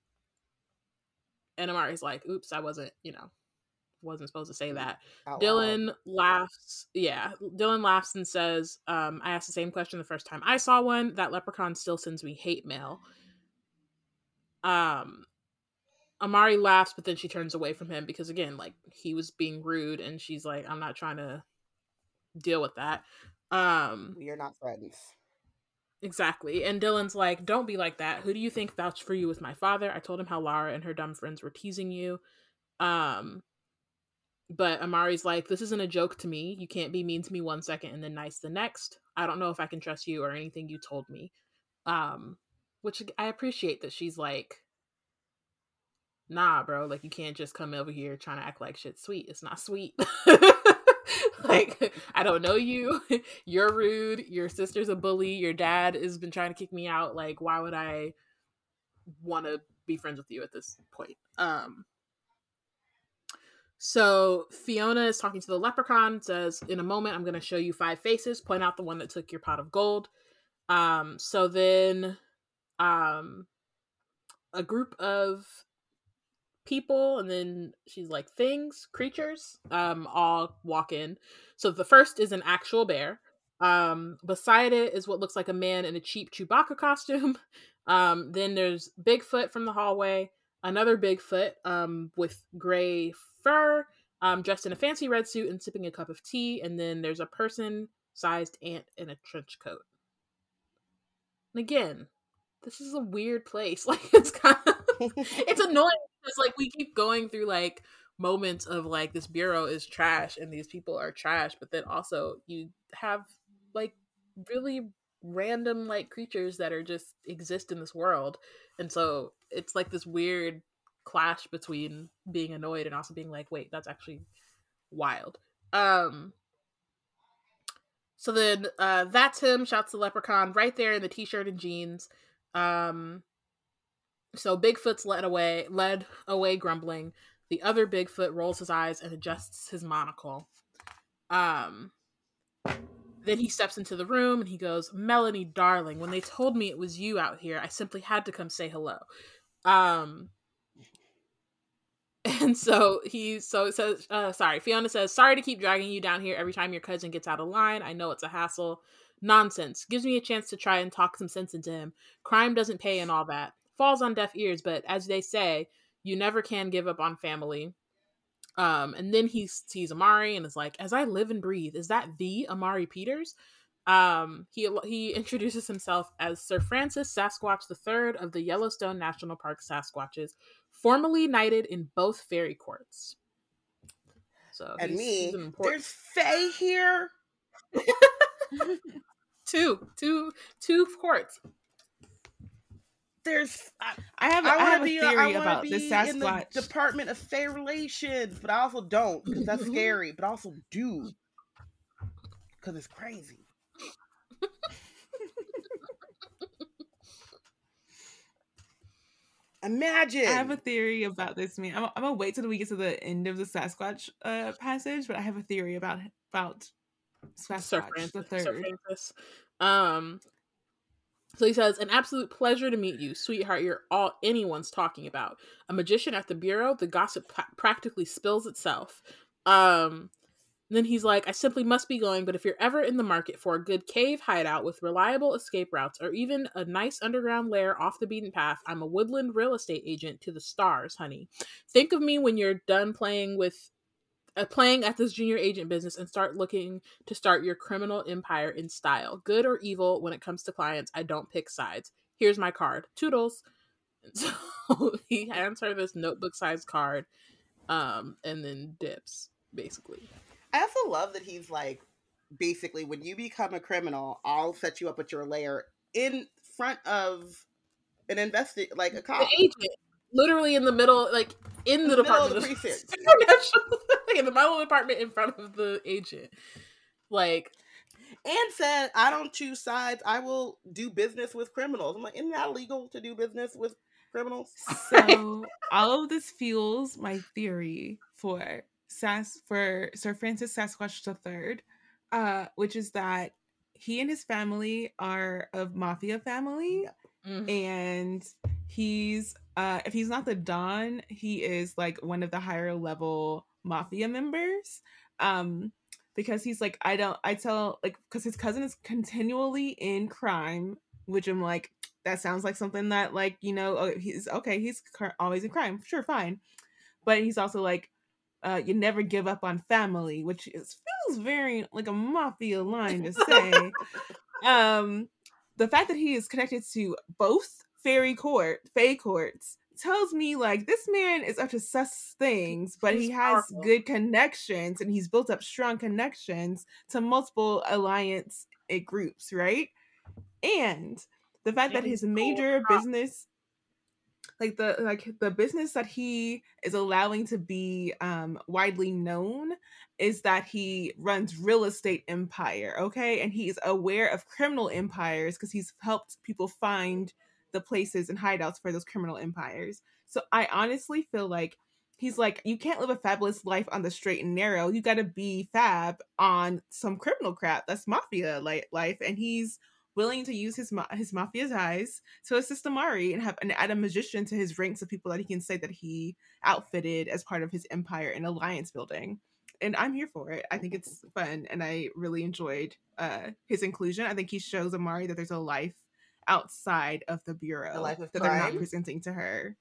and Amari's like, "Oops, I wasn't, you know, wasn't supposed to say that." Out Dylan loud. laughs. Yeah, Dylan laughs and says, um, "I asked the same question the first time I saw one. That leprechaun still sends me hate mail." Um, Amari laughs, but then she turns away from him because again, like he was being rude, and she's like, "I'm not trying to deal with that." Um, We are not friends. Exactly. And Dylan's like, don't be like that. Who do you think vouched for you with my father? I told him how Lara and her dumb friends were teasing you. Um but Amari's like, this isn't a joke to me. You can't be mean to me one second and then nice the next. I don't know if I can trust you or anything you told me. Um which I appreciate that she's like nah, bro, like you can't just come over here trying to act like shit's sweet. It's not sweet. (laughs) like I don't know you. (laughs) You're rude. Your sister's a bully. Your dad has been trying to kick me out. Like why would I want to be friends with you at this point? Um so Fiona is talking to the leprechaun, says, In a moment, I'm going to show you five faces, point out the one that took your pot of gold. Um, so then um, a group of people, and then she's like things, creatures, um, all walk in. So the first is an actual bear. Um, beside it is what looks like a man in a cheap Chewbacca costume. (laughs) Um, then there's Bigfoot from the hallway, another Bigfoot um, with gray fur, um, dressed in a fancy red suit and sipping a cup of tea. And then there's a person sized ant in a trench coat. And again, this is a weird place. (laughs) Like it's kind of it's (laughs) annoying because like we keep going through like moments of like this bureau is trash and these people are trash, but then also you have like really random like creatures that are just exist in this world. And so it's like this weird clash between being annoyed and also being like, wait, that's actually wild. Um so then uh that's him, shouts the leprechaun right there in the t-shirt and jeans. Um so Bigfoot's led away led away grumbling. The other Bigfoot rolls his eyes and adjusts his monocle. Um then he steps into the room and he goes, Melanie, darling, when they told me it was you out here, I simply had to come say hello. Um (laughs) and so he so says uh sorry, Fiona says, Sorry to keep dragging you down here every time your cousin gets out of line. I know it's a hassle. Nonsense. Gives me a chance to try and talk some sense into him. Crime doesn't pay and all that. Falls on deaf ears, but as they say, you never can give up on family. Um, and then he sees Amari and is like, "As I live and breathe, is that the Amari Peters?" Um, he he introduces himself as Sir Francis Sasquatch III of the Yellowstone National Park Sasquatches, formerly knighted in both fairy courts. So and he's- me, he's an important there's Faye here. (laughs) two, two, two courts. There's I, I have, I I want have to a theory I want about to the be in Sasquatch. the Department of Fair Relations, but I also don't because that's (laughs) scary. But I also do because it's crazy. Imagine. I have a theory about this man. I'm, I'm gonna wait till we get to the end of the Sasquatch uh, passage, but I have a theory about about Sasquatch Sir the third. Sir Francis. Um, so he says, "An absolute pleasure to meet you, sweetheart. You're all anyone's talking about. A magician at the bureau. The gossip pa- practically spills itself." Um, then he's like, "I simply must be going, but if you're ever in the market for a good cave hideout with reliable escape routes, or even a nice underground lair off the beaten path, I'm a woodland real estate agent to the stars, honey. Think of me when you're done playing with." Uh, playing at this junior agent business and start looking to start your criminal empire in style. Good or evil, when it comes to clients, I don't pick sides. Here's my card. Toodles. (laughs) So he hands her this notebook sized card um, and then dips, basically. I also love that he's like, basically, when you become a criminal, I'll set you up with your lair in front of an investi like a The cop. agent, literally in the middle, like in the, In the middle of department the of precinct. (laughs) Like in the middle of the department in front of the agent. Like, and said, "I don't choose sides. I will do business with criminals." I'm like, "Isn't that illegal to do business with criminals?" So (laughs) all of this fuels my theory for Sas for Sir Francis Sasquatch III, uh, which is that he and his family are of mafia family, Mm. and he's uh, if he's not the Don, he is like one of the higher level mafia members. Um, because he's like, I don't, I tell like because his cousin is continually in crime, which I'm like, that sounds like something that like you know oh, he's okay he's always in crime sure fine but he's also like uh you never give up on family which is feels very like a mafia line to say. (laughs) Um the fact that he is connected to both fairy court fey courts tells me like this man is up to sus things but he has powerful. good connections and he's built up strong connections to multiple alliance eh, groups right? And the fact that his major business like the like the business that he is allowing to be um widely known is that he runs real estate empire okay? And he is aware of criminal empires because he's helped people find the places and hideouts for those criminal empires. So i honestly feel like he's like you can't live a fabulous life on the straight and narrow. You got to be fab on some criminal crap. That's mafia like life. And he's willing to use his ma- his mafia ties to assist Amari and have and add a magician to his ranks of people that he can say that he outfitted as part of his empire and alliance building. And I'm here for it. I think it's (laughs) fun, and I really enjoyed uh, his inclusion. I think he shows Amari that there's a life outside of the bureau A life of that they're not presenting to her.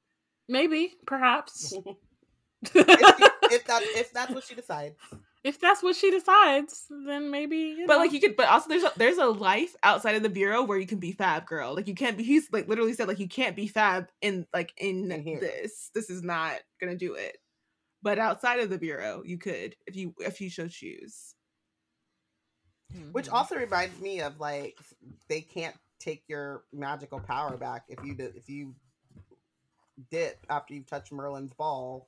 Maybe, perhaps. (laughs) if, she- if that if that's what she decides. (laughs) if that's what she decides, then maybe. You But like you could, but also there's a, there's a life outside of the bureau where you can be fab girl. Like you can't be. He's like literally said like you can't be fab in like in In here. this. This is not gonna do it. But outside of the bureau, you could if you if you so choose. Which Mhm. also reminds me of like they can't take your magical power back if you did if you dip after you've touched Merlin's ball.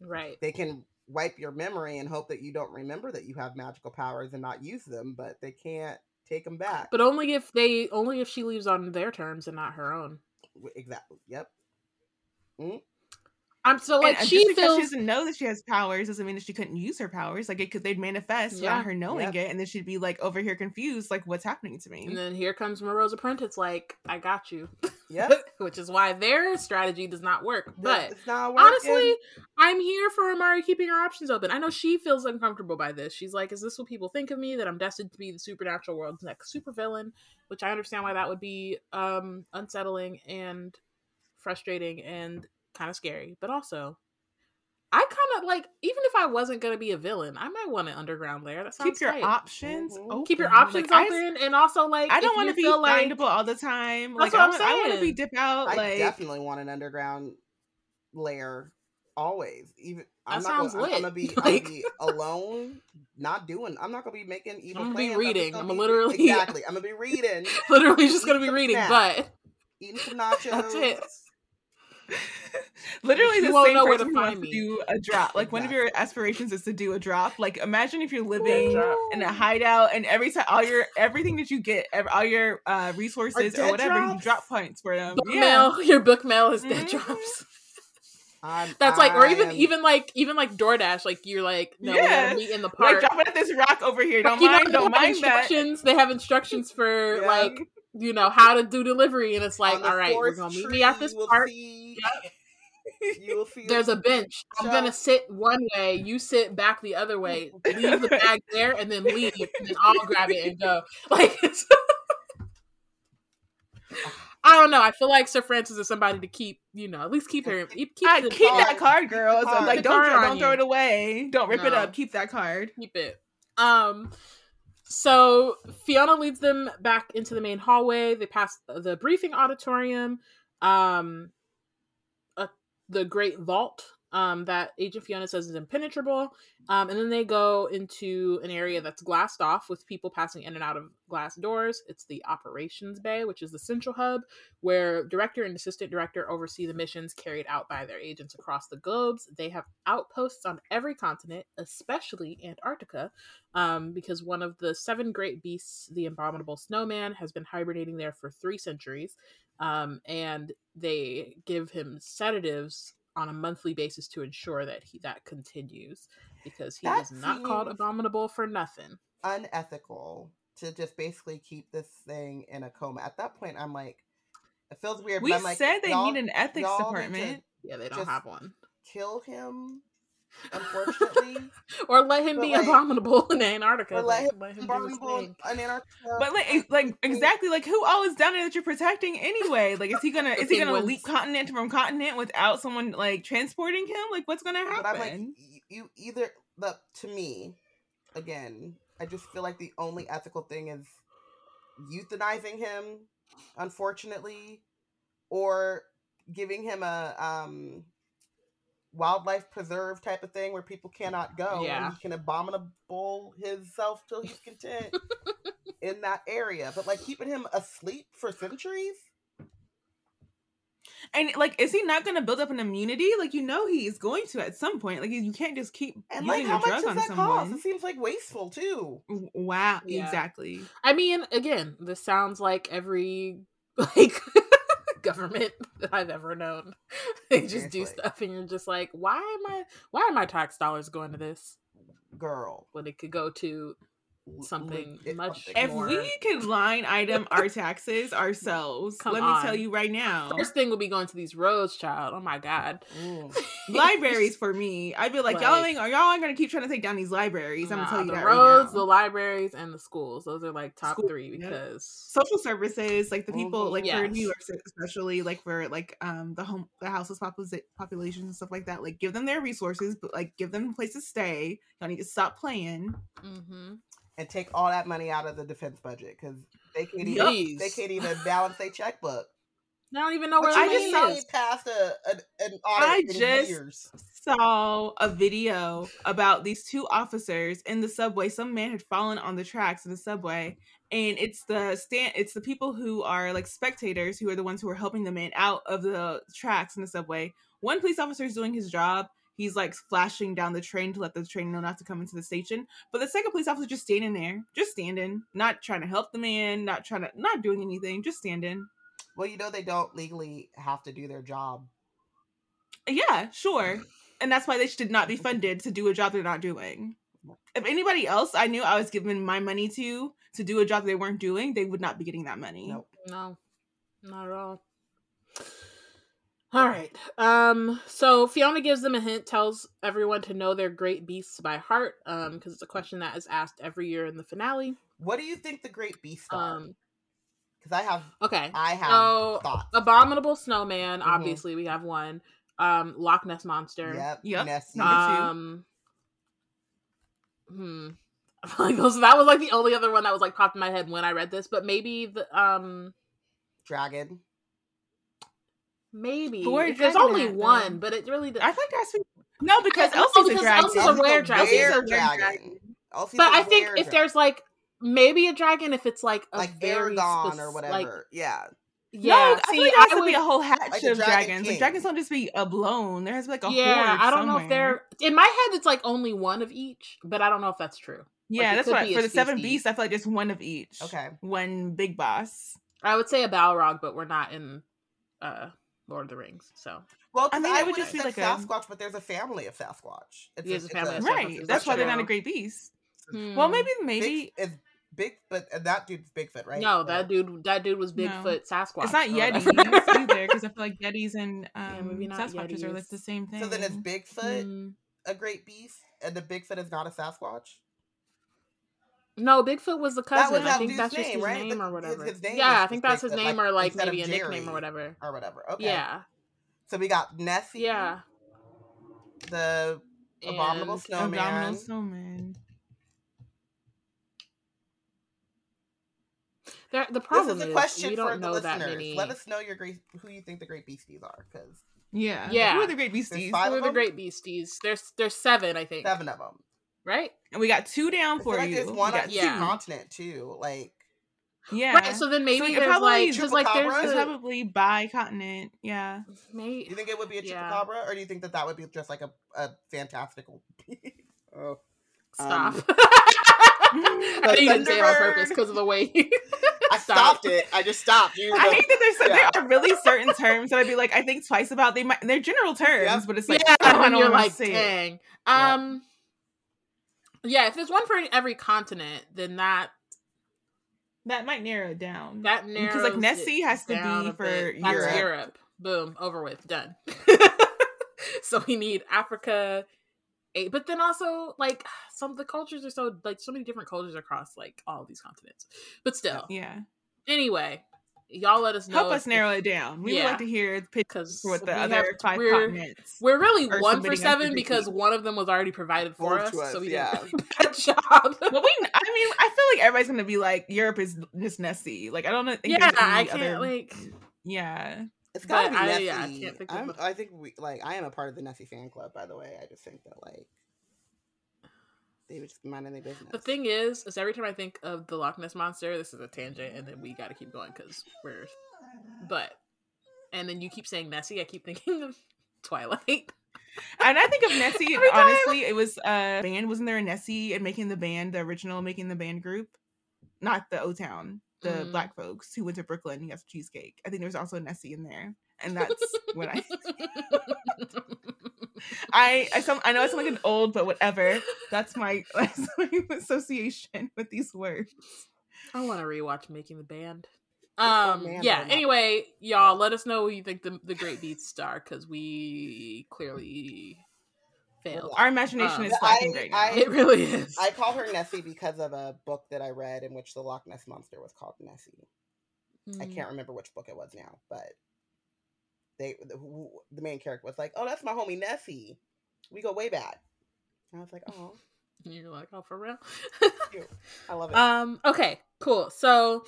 right. They can wipe your memory and hope that you don't remember that you have magical powers and not use them, but they can't take them back. But only if they only if she leaves on their terms and not her own. Exactly. Yep. Mm. I'm so like and, and she just because feels she doesn't know that she has powers doesn't mean that she couldn't use her powers. Like it could they'd manifest Yeah. without her knowing Yep. it, and then she'd be like over here confused, like what's happening to me. and then here comes Moreau's apprentice like, I got you. (laughs) Yep. (laughs) Which is why their strategy does not work. But honestly, I'm here for Amari keeping her options open. I know she feels uncomfortable by this. She's like, "Is this what people think of me? That I'm destined to be the supernatural world's next supervillain?" Which I understand why that would be um, unsettling and frustrating and kind of scary. But also, I like, even if I wasn't going to be a villain, I might want an underground lair. That sounds Keep your tight. options Mhm. open. Keep your options I s- open, and also like, I don't want to be feel like findable all the time. That's Like what I I'm want, I want to be dip out. I like definitely want an underground lair always. Even I'm not sounds gonna, I'm, I'm gonna lit. be, (laughs) I'm Like- be alone, not doing. I'm not gonna be making evil I'm gonna be plans. just reading. gonna I'm be- literally- exactly. I'm gonna be reading, (laughs) literally just going to be reading, snacks. but eating some nachos. (laughs) That's it. (laughs) literally the same know where person wants to do a drop. Like one of your aspirations is to do a drop. Like imagine if you're living drop. in a hideout and every time all your everything that you get, ev- all your uh resources or dead whatever, you drop points for them. book yeah. mail, (laughs) your book mail is dead Mhm. drops. (laughs) I'm, That's like, or even am- even like even like DoorDash, like you're like, no, we Yeah. meet in the Like park. drop it at this rock over here. Don't Like, know, mind, they don't have mind that. They have instructions for Yeah. like you know how to do delivery, and it's like, all right, we're gonna meet me at this will park. See, you will see. (laughs) There's a bench. I'm gonna sit one way. You sit back the other way. (laughs) Leave the bag there, and then leave, and then I'll grab it and go. (laughs) Like, it's (sighs) I don't know. I feel like Sir Francis is somebody to keep. You know, at least keep her. Keep, keep, I keep card. that card, girl. So, like, don't card don't throw you. it away. Don't rip it up. Keep that card. keep it. Um, so Fiona leads them back into the main hallway. They pass the briefing auditorium, um, the great vault um, that Agent Fiona says is impenetrable. Um, and then they go into an area that's glassed off with people passing in and out of glass doors. It's the operations bay, which is the central hub where director and assistant director oversee the missions carried out by their agents across the globes. They have outposts on every continent, especially Antarctica, um, because one of the seven great beasts, the abominable snowman, has been hibernating there for three centuries. Um, and they give him sedatives on a monthly basis to ensure that he that continues because he That is not called abominable for nothing. Unethical to just basically keep this thing in a coma. At that point, I'm like, it feels weird. We but I'm like, said they need an ethics y'all need to department. Yeah, they don't have one. Kill him, unfortunately. (laughs) Or let him But, be like- abominable in Antarctica. or let like, him let him do his Vulnerable thing. in Antarctica. But like, like (laughs) exactly, like who all is down there that you're protecting anyway? Like, is he gonna is he gonna penguins. leap continent from continent without someone like transporting him? Like, what's gonna But I'm like, happen? you either the to me, again, I just feel like the only ethical thing is euthanizing him, unfortunately, or giving him a um wildlife preserve type of thing where people cannot go Yeah. and he can abominable himself till he's content in that area. But like keeping him asleep for centuries. And like, is he not gonna build up an immunity? Like, you know, he is going to at some point. Like, you can't just keep And like using how a much drug does on that cost? someone. It seems like wasteful too. Wow, Yeah. exactly. I mean, again, this sounds like every (laughs) like (laughs) government that I've ever known. (laughs) they just do stuff and you're just like, why am I why are my tax dollars going to this? Girl. When it could go to Something legit much something. If more. we could line item our taxes ourselves, Come let me tell you right now, first thing will be going to these roads, child. Oh my god. (laughs) Libraries for me. I'd be like, y'all ain't, y'all ain't gonna keep trying to take down these libraries. I'm Nah, gonna tell you the that roads, right the libraries, and the schools. Those are like top School- three yep. because Social services, like the people, like for New York, especially like for like um the home, the houseless popula- population and stuff like that. Like, give them their resources, but like give them a place to stay. Y'all need to stop playing. hmm and take all that money out of the defense budget because they can't even Yup. they can't even balance their checkbook. I don't even know where But the I just money just is. saw passed a, an, an audit I in just- years. saw a video about these two officers in the subway. Some man had fallen on the tracks in the subway, and it's the stand. It's the people who are like spectators who are the ones who are helping the man out of the tracks in the subway. One police officer is doing his job. He's like flashing down the train to let the train know not to come into the station. But the second police officer just standing there, just standing, not trying to help the man, not trying to, not doing anything, just standing. Well, you know they don't legally have to do their job. Yeah, sure. (laughs) And that's why they should not be funded to do a job they're not doing. If anybody else I knew I was giving my money to to do a job they weren't doing, they would not be getting that money. Nope. No, not at all. All right. Um. So Fiona gives them a hint, tells everyone to know their great beasts by heart. Um, because it's a question that is asked every year in the finale. What do you think the great beasts are? Um. Because I have Okay. I have So thoughts. abominable snowman. Mhm. Obviously, we have one. Um. Loch Ness monster. Yep. Yep. Nessie. Number two. Um. Hmm. (laughs) Like those. That was like the only other one that was like popped in my head when I read this. But maybe the um. Dragon. Maybe But where there's only at, one, but it really. Does. I think that's no because No, Elsie's because a dragon. Elsie's a rare dragon. Elsie's a rare dragon. dragon. Elsie's but a I think if dragon. there's like maybe a dragon, if it's like a like very Aragon spec- or whatever. like yeah. yeah, no, I see, feel like there has I to be a whole hatch Like of dragon dragons. king. Like dragons don't just be a blown. There has to be like a yeah, horde I don't know if somewhere. they're in my head. It's like only one of each, but I don't know if that's true. Yeah, it that's could right. For the seven species. beasts, I feel like just one of each. Okay. One big boss. I would say a Balrog, but we're not in uh Lord of the Rings, so Well, I I mean, I would would just just be said like a- Sasquatch, but there's a family of Sasquatch. It's There's a family of Sasquatch, Right. is That's why they're not a great beast. Hmm. Well, maybe Big, maybe is big, but and that dude's Bigfoot, right? no, So- that dude, that dude was No. Bigfoot Sasquatch. it's not or Yetis (laughs) either because I feel like Yetis and (laughs) Yeah, um, maybe not Sasquatches are like the same thing. So then is Bigfoot Hmm. a great beast, and the Bigfoot is not a Sasquatch? No, Bigfoot was the That was cousin. I think dude's that's just his right? name or whatever. his name yeah, I think that's his name like, or like maybe a nickname or whatever. or whatever. Okay. Yeah, So we got Nessie. yeah. The abominable And- snowman. Abominable snowman. There, the This problem is a is question we for don't the know that listeners. many. Let us know your great who you think the great beasties are, because Yeah. Yeah. Who are the great beasties? five Who are of the them? great beasties? There's there's seven, I think. Seven of them. Right? And we got two down I for feel like you. there's one got on two. each Yeah. continent too. Like Yeah. Right. So then maybe like, there's probably like is because like there's it's a, probably by continent. Yeah. Do you think it would be a Yeah. chupacabra, or do you think that that would be just like a, a fantastical? (laughs) oh, stop. Um, (laughs) (laughs) I didn't say it on purpose because of the way you I stopped it. I just stopped. You I hate that there's Yeah. there are really certain terms that I'd be like, I think twice about. They might they're general terms, Yep. but it's like yeah, I when don't you're wanna like, say it. dang. Yeah. Um, yeah, if there's one for every continent, then that That might narrow it down. that narrows Because, like, Nessie has to be for Europe. Europe. Boom, over with, done. (laughs) so we need Africa. A, but then also like some of the cultures are so like so many different cultures across like all these continents. But still, yeah. anyway, y'all let us know. Help us narrow it down. We would like to hear pitches because for what the we other have- five we're, continents. We're really one for seven because one of them was already provided for Told us, to us, so we yeah. did a bad (laughs) job. But we, I mean, I feel like everybody's gonna be like, Europe is just Nessie. Like, I don't know. think yeah, any I can't other- like. Yeah, It's gotta But be I- Nessie. yeah, I can't think I'm- the- I think we like. I am a part of the Nessie fan club, by the way. I just think that like they would just be minding their business. The thing is, is every time I think of the Loch Ness monster, this is a tangent, and then we got to keep going because we're. (sighs) But, and then you keep saying Nessie, I keep thinking of (laughs) Twilight. and I think of Nessie. (laughs) Every honestly, it was uh band. Wasn't there a Nessie and making the band, the original making the band group, not the O Town, the Mm. black folks who went to Brooklyn. He got cheesecake. I think there was also a Nessie in there, and that's what I. (laughs) I I sound, I know I sound like an old, but whatever. That's my (laughs) that's my association with these words. I want to rewatch Making the Band. Oh, Um. man, yeah. I'm Anyway, y'all, let us know who you think the the Great Beats star because we clearly failed. Our imagination Um, is I- lacking right now. I- It really is. I call her Nessie because of a book that I read in which the Loch Ness monster was called Nessie. I Mm. can't remember which book it was now, but they the, the main character was like, "Oh, that's my homie Nessie. We go way back." And I was like, "Oh, (laughs) You're like, oh, for real. I love it." Um. Okay. Cool. So,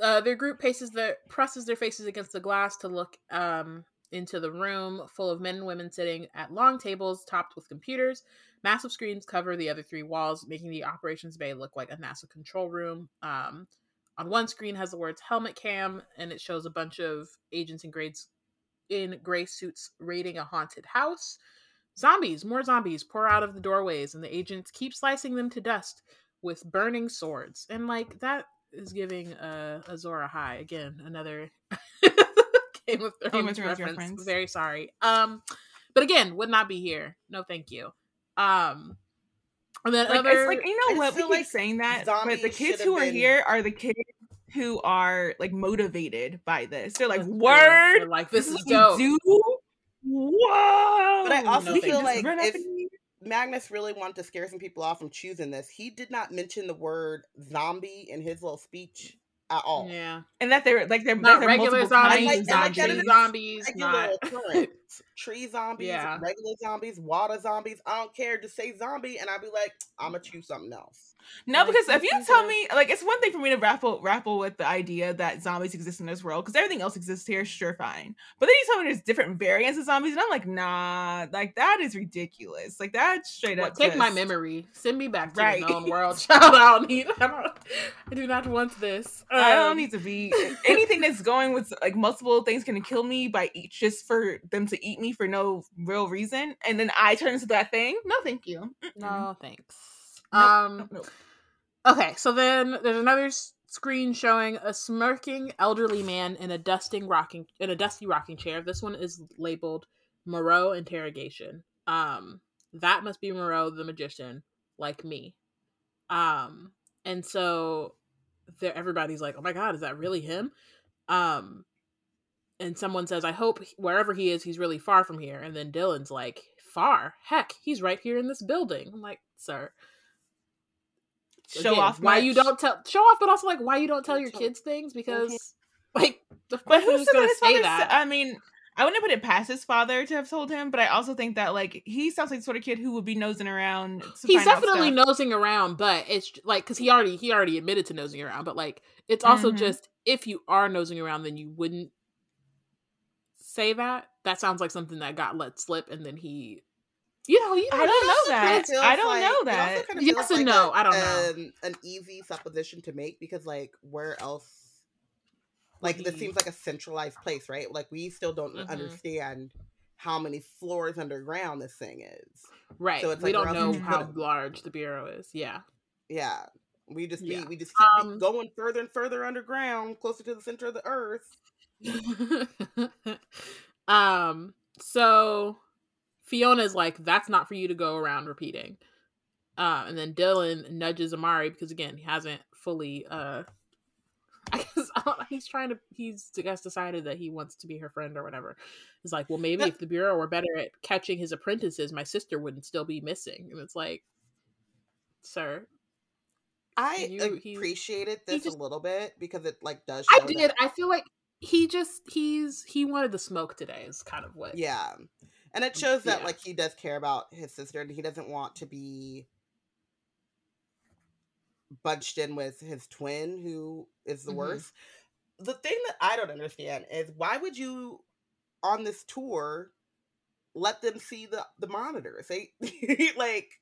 uh, their group paces their presses their faces against the glass to look um into the room full of men and women sitting at long tables topped with computers. Massive screens cover the other three walls, making the operations bay look like a NASA control room. Um, on one screen has the words "helmet cam," and it shows a bunch of agents in grades in gray suits raiding a haunted house. Zombies, more zombies pour out of the doorways, and the agents keep slicing them to dust with burning swords. And like that is giving a, Azor Ahai again. Another (laughs) Game of Thrones, Game of Thrones reference. reference. Very sorry. Um, but again, would not be here. No, thank you. Um, and then like other it's like you I know what we feel keep like saying that, but the kids who have are been- here are the kids who are like motivated by this. They're like, That's word, They're like this is dope. we do. Whoa! But I also no, feel like if Magnus really wanted to scare some people off from choosing this, he did not mention the word zombie in his little speech at all. Yeah, and that they're like they're, not they're regular zombies, kinds like- of like zombies, zombies, Regular not. (laughs) Tree zombies, Yeah. regular zombies, water zombies. I don't care. Just say zombie, and I'd be like, I'm gonna choose something else. No, Like, because if you tell me, like, it's one thing for me to grapple grapple with the idea that zombies exist in this world, because everything else exists here, sure, fine. But then you tell me there's different variants of zombies, and I'm like, nah, like that is ridiculous. Like that's straight Well, up. take my memory. Send me back to Right. the known world, (laughs) child. I don't need. I, don't, I do not want this. I don't Um, need to be (laughs) anything that's going with like multiple things can kill me by each just for them to eat me for no real reason, and then I turn into that thing. No, thank you. Mm-mm. No, thanks. Nope, um. nope. Okay, so then there's another screen showing a smirking elderly man in a dusting rocking in a dusty rocking chair. This one is labeled Moreau interrogation. Um, that must be Moreau the magician, like me. Um, and so there, everybody's like, "Oh my god, is that really him?" Um, and someone says, "I hope wherever he is, he's really far from here." And then Dylan's like, "Far? Heck, he's right here in this building." I'm like, "Sir." Show Again, off why you don't tell show off, but also like why you don't tell your kids things because like the But who's said gonna his say that. I mean, I wouldn't put it past his father to have told him, but I also think that like he sounds like the sort of kid who would be nosing around. He's definitely nosing around, but it's like because he already he already admitted to nosing around, but like it's also Mhm. just if you are nosing around, then you wouldn't say that. That sounds like something that got let slip, and then he, you know, you I don't know also kinda that. I don't like- know that. kinda Yes feels and like no, I don't know. um, an easy supposition to make because, like, where else? Like, this seems like a centralized place, right? Like, we still don't Mhm. understand how many floors underground this thing is. right. So it's like, we don't know how put- large the bureau is. Yeah. Yeah, we just Yeah. we just keep Um, going further and further underground, closer to the center of the earth. (laughs) um. So Fiona's like, "That's not for you to go around repeating." Uh, and then Dylan nudges Amari because again he hasn't fully. uh (laughs) I guess I he's trying to. He's I guess decided that he wants to be her friend or whatever. He's like, well, maybe if the bureau were better at catching his apprentices, my sister wouldn't still be missing. And it's like, sir, I You- appreciated this just- a little bit because it like does. I did. that- I feel like he just he's he wanted the smoke today. Is kind of what. Yeah. And it shows that Yeah. like he does care about his sister and he doesn't want to be bunched in with his twin who is the Mhm. worst. The thing that I don't understand is why would you on this tour let them see the the monitors? They (laughs) like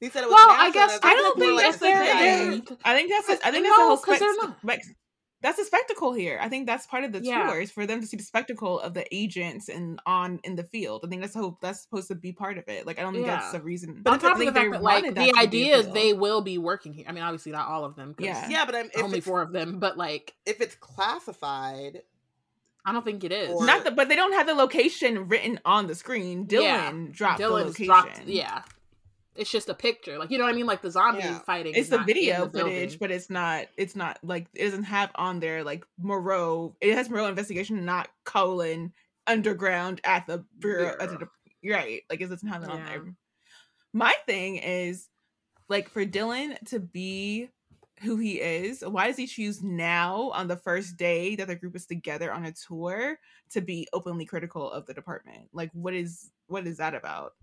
he said it was Well, I guess I don't more think like that's a their. I think that's. A, I think No, that's a whole 'cause they're spec- not. spec- that's a spectacle here. I think that's part of the Yeah. tours for them to see the spectacle of the agents and on in the field. I think that's how that's supposed to be part of it. Like I don't think that's Yeah. the reason. But on top of the fact that like wanted the that to be idea is they will be working here. I mean, obviously not all of them. Yeah. Yeah, but I'm, if only four of them. But like, if it's classified, I don't think it is. Or- not the, but they don't have the location written on the screen. Dylan Yeah. dropped the location. dropped. Yeah, it's just a picture. Like you know what I mean? Like the zombie Yeah. fighting. it's the video the footage, but it's not. It's not like it doesn't have on there like Moreau. It has Moreau investigation, not colon underground at the bureau. At the, right. Like it doesn't have that on there. My thing is like for Dylan to be who he is. Why does he choose now on the first day that the group is together on a tour to be openly critical of the department? Like what is what is that about?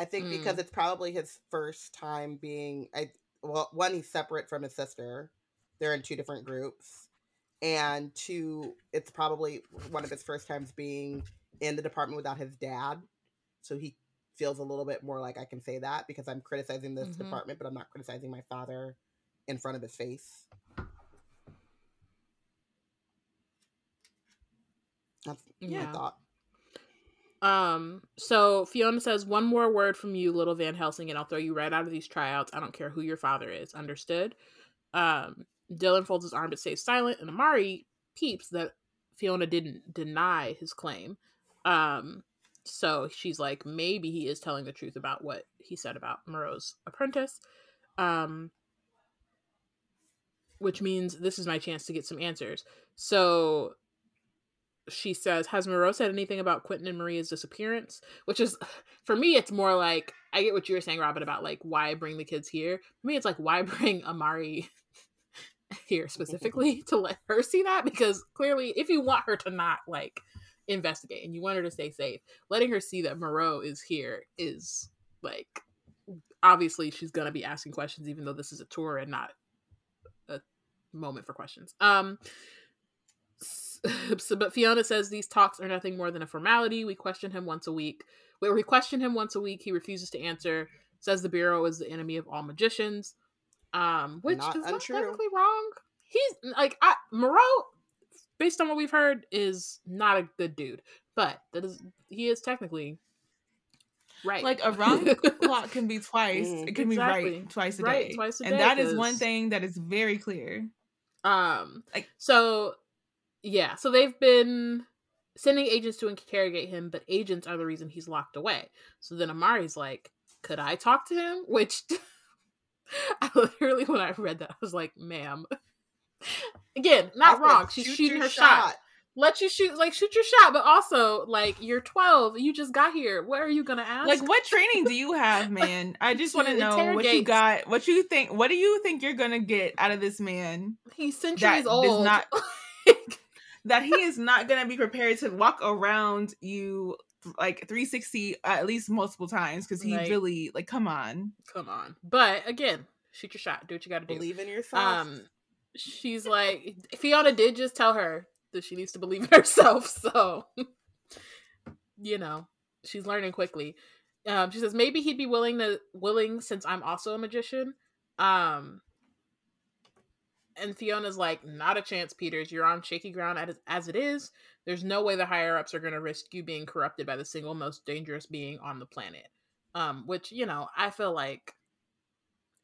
I think Mm. because it's probably his first time being I well, one, he's separate from his sister. They're in two different groups. And two, it's probably one of his first times being in the department without his dad. So he feels a little bit more like I can say that because I'm criticizing this Mhm. department, but I'm not criticizing my father in front of his face. That's Yeah. my thought. Um, so Fiona says, one more word from you, little Van Helsing, and I'll throw you right out of these tryouts. I don't care who your father is. Understood? Um, Dylan folds his arm but stays silent, and Amari peeps that Fiona didn't deny his claim. Um, so she's like, maybe he is telling the truth about what he said about Moreau's apprentice. Um, which means this is my chance to get some answers. So she says, Has Moreau said anything about Quinton and Maria's disappearance? Which is, (laughs) for me, it's more like, I get what you were saying, Robin, about like why bring the kids here. For me, it's like, why (laughs) bring Amari (laughs) here specifically to let her see that? Because clearly, if you want her to not like investigate and you want her to stay safe, letting her see that Moreau is here is like, obviously, she's going to be asking questions, even though this is a tour and not a moment for questions. Um, (laughs) so, but Fiona says these talks are nothing more than a formality. We question him once a week. Where we question him once a week, he refuses to answer. Says the bureau is the enemy of all magicians, um, which Not is not technically wrong. He's like I, Moreau, based on what we've heard, is not a good dude, but that is he is technically right. Like a wrong (laughs) plot can be twice. Mm. It can be right twice a Right day. twice a and day, that is one thing that is very clear. Um, Like- so yeah, so they've been sending agents to interrogate him, but agents are the reason he's locked away. So then Amari's like, "Could I talk to him?" Which (laughs) I literally, when I read that, I was like, "Ma'am." Again, not I wrong. She's "Shoot shooting her shot. Let you shoot, like shoot your shot, but also like you're 12, you just got here. What are you gonna ask? Like what training do (laughs) you have, man? I just want to know what you got. What you think? What do you think you're gonna get out of this man? he's centuries is old. not- (laughs) That he is not gonna be prepared to walk around you like 360 at least multiple times because he Right. really like come on. Come on, but again, shoot your shot. Do what you got to do. Believe in yourself. um she's like (laughs) fiona did just tell her that she needs to believe in herself. (laughs) So, you know, she's learning quickly. Um, she says maybe he'd be willing to willing since I'm also a magician. Um, and Fiona's like, not a chance, Peters. You're on shaky ground as, as it is. There's no way the higher ups are going to risk you being corrupted by the single most dangerous being on the planet. Um, which you know, I feel like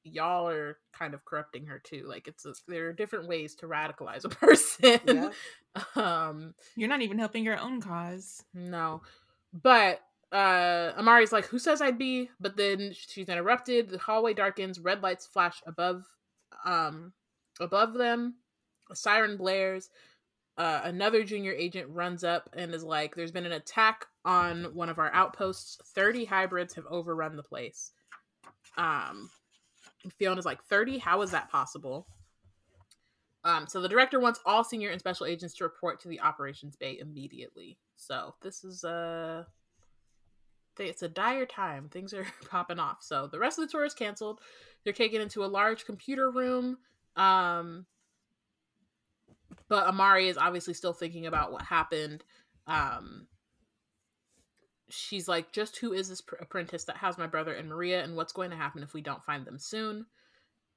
y'all are kind of corrupting her too. Like it's a, there are different ways to radicalize a (laughs) person. Yeah. um, you're not even helping your own cause. No, but uh Amari's like, "Who says I'd be?" But then she's interrupted. The hallway darkens. Red lights flash above, um, above them. A siren blares. Uh, another junior agent runs up and is like, "There's been an attack on one of our outposts. Thirty hybrids have overrun the place." Um, Fiona's like, 30? How is that possible? Um, so the director wants all senior and special agents to report to the operations bay immediately. So this is a it's a dire time. Things are (laughs) popping off. So the rest of the tour is canceled. They're taken into a large computer room. Um, but Amari is obviously still thinking about what happened. Um, she's like, just who is this pr- apprentice that has my brother and Maria, and what's going to happen if we don't find them soon?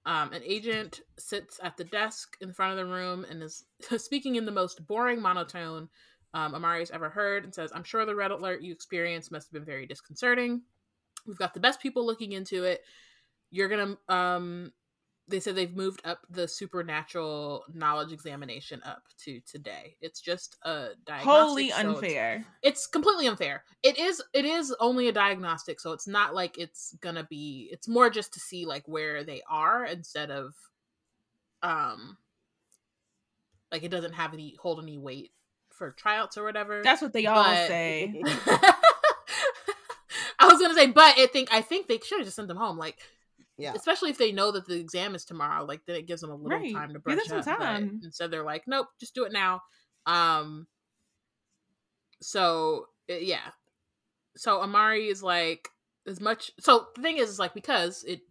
Um, an agent sits at the desk in front of the room and is (laughs) speaking in the most boring monotone um, Amari's ever heard and says, I'm sure the red alert you experienced must have been very disconcerting. We've got the best people looking into it. You're going to um, they said they've moved up the supernatural knowledge examination up to today. It's just a diagnostic. Wholly unfair. It's, it's, completely unfair. It is it is only a diagnostic, so it's not like it's gonna be it's more just to see like where they are instead of um like it doesn't have any hold any weight for tryouts or whatever. That's what they all but... say. (laughs) I was gonna say, but I think I think they should have just sent them home. Like yeah. Especially if they know that the exam is tomorrow, like then it gives them a little right. time to brush up. Time. instead, they're like, "Nope, just do it now." Um. So yeah, so Amari is like as much. So the thing is, is like because it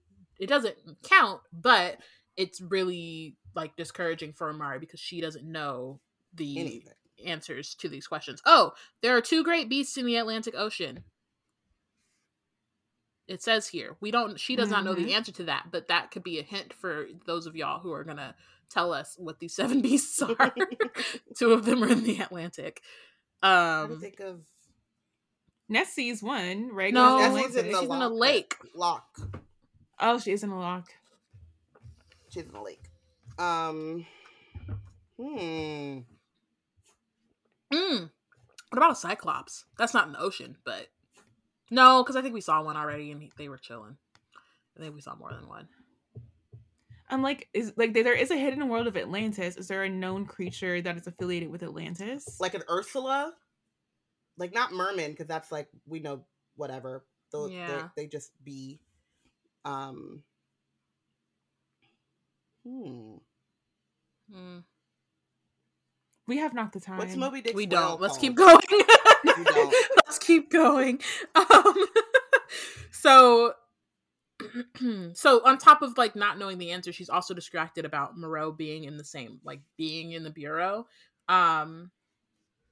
it doesn't count, but it's really like discouraging for Amari because she doesn't know the Anything. answers to these questions. Oh, there are two great beasts in the Atlantic Ocean it says here. We don't she does mm-hmm. not know the mm-hmm. answer to that but that could be a hint for those of y'all who are gonna tell us what these (laughs) seven beasts (laughs) are. Two of them are in the atlantic. Um think of nessie's one right no nessie's in, she's in a lake. Lock. Oh she's in a lock. She's in a lake. Um hmm. Mm. what about a cyclops? That's not in the ocean but no, because I think we saw one already and they were chilling. I think we saw more than one. I'm like, is like there is a hidden world of Atlantis. Is there a known creature that is affiliated with Atlantis? Like an Ursula? Like not merman, because that's like we know whatever. Those, yeah. they just be. Um. Hmm. Hmm. We have not the time. What's Moby Dick? We don't. Let's keep going. (laughs) Let's keep going. Um, (laughs) so, (clears throat) so on top of like not knowing the answer, she's also distracted about Moreau being in the same, like being in the bureau. Um,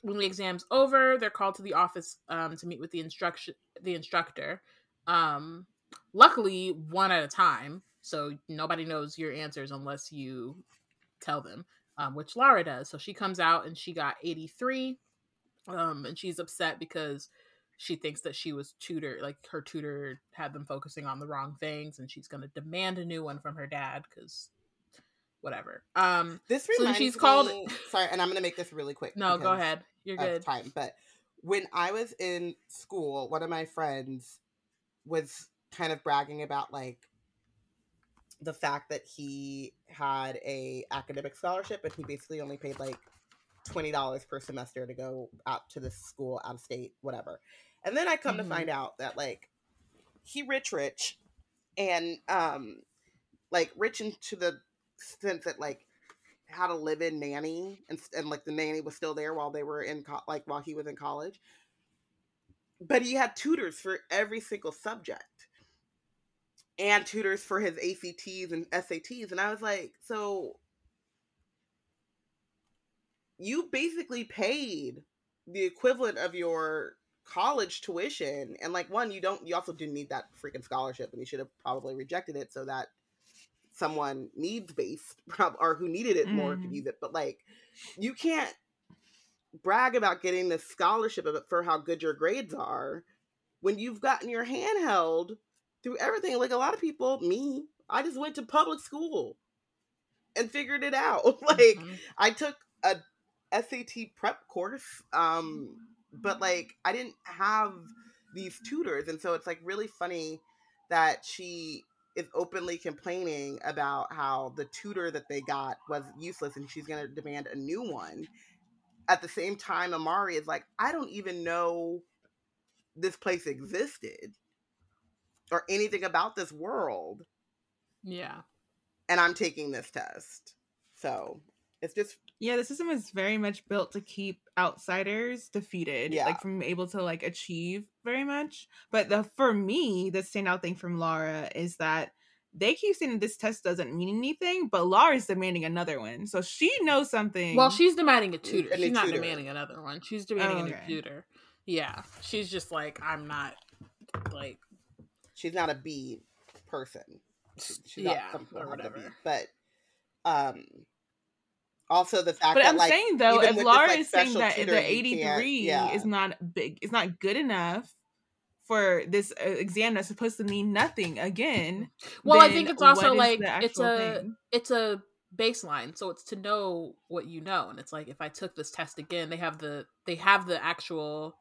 when the exam's over, they're called to the office um, to meet with the instruction, the instructor. Um, luckily, one at a time, so nobody knows your answers unless you tell them um, which Lara does. So she comes out and she got 83. Um, and she's upset because she thinks that she was tutor, like her tutor had them focusing on the wrong things, and she's going to demand a new one from her dad because whatever. Um, this reminds so she's me, called. Sorry, and I'm going to make this really quick. No, go ahead. You're good. Time, but when I was in school, one of my friends was kind of bragging about like the fact that he had a academic scholarship and he basically only paid like twenty dollars per semester to go out to this school out of state, whatever. And then I come mm-hmm. to find out that like he rich rich and um like rich into the sense that like had a live in nanny and, and like the nanny was still there while they were in co- like while he was in college but he had tutors for every single subject and tutors for his ACTs and SATs. And I was like, so you basically paid the equivalent of your college tuition and like one you don't you also didn't need that freaking scholarship and you should have probably rejected it so that someone needs based (laughs) or who needed it more Mhm. could use it but like you can't brag about getting this scholarship for how good your grades are when you've gotten your hand held through everything like a lot of people me i just went to public school and figured it out (laughs) like Mhm. I took a SAT prep course, um, but like I didn't have these tutors, and so it's like really funny that she is openly complaining about how the tutor that they got was useless, and she's gonna demand a new one. At the same time, Amari is like, I don't even know this place existed or anything about this world, yeah. and I'm taking this test. So it's just Yeah, the system is very much built to keep outsiders defeated, Yeah. like from able to like achieve very much. But the for me, the standout thing from Laura is that they keep saying this test doesn't mean anything, but Laura's demanding another one, so she knows something. Well, she's demanding a tutor. A She's not tutor. demanding another one. She's demanding Oh, a tutor. Yeah. She's just like, I'm not like she's not a bee person. She- She's Yeah, not some or form bee. But um also the fact But that I'm like saying though, if with this, Laura like, is saying that tutor, the 83 yeah. is not big, is not good enough for this uh, exam that's supposed to mean nothing again. Well, I think it's also like it's a thing? it's a baseline, so it's to know what you know, and it's like if I took this test again, they have the they have the actual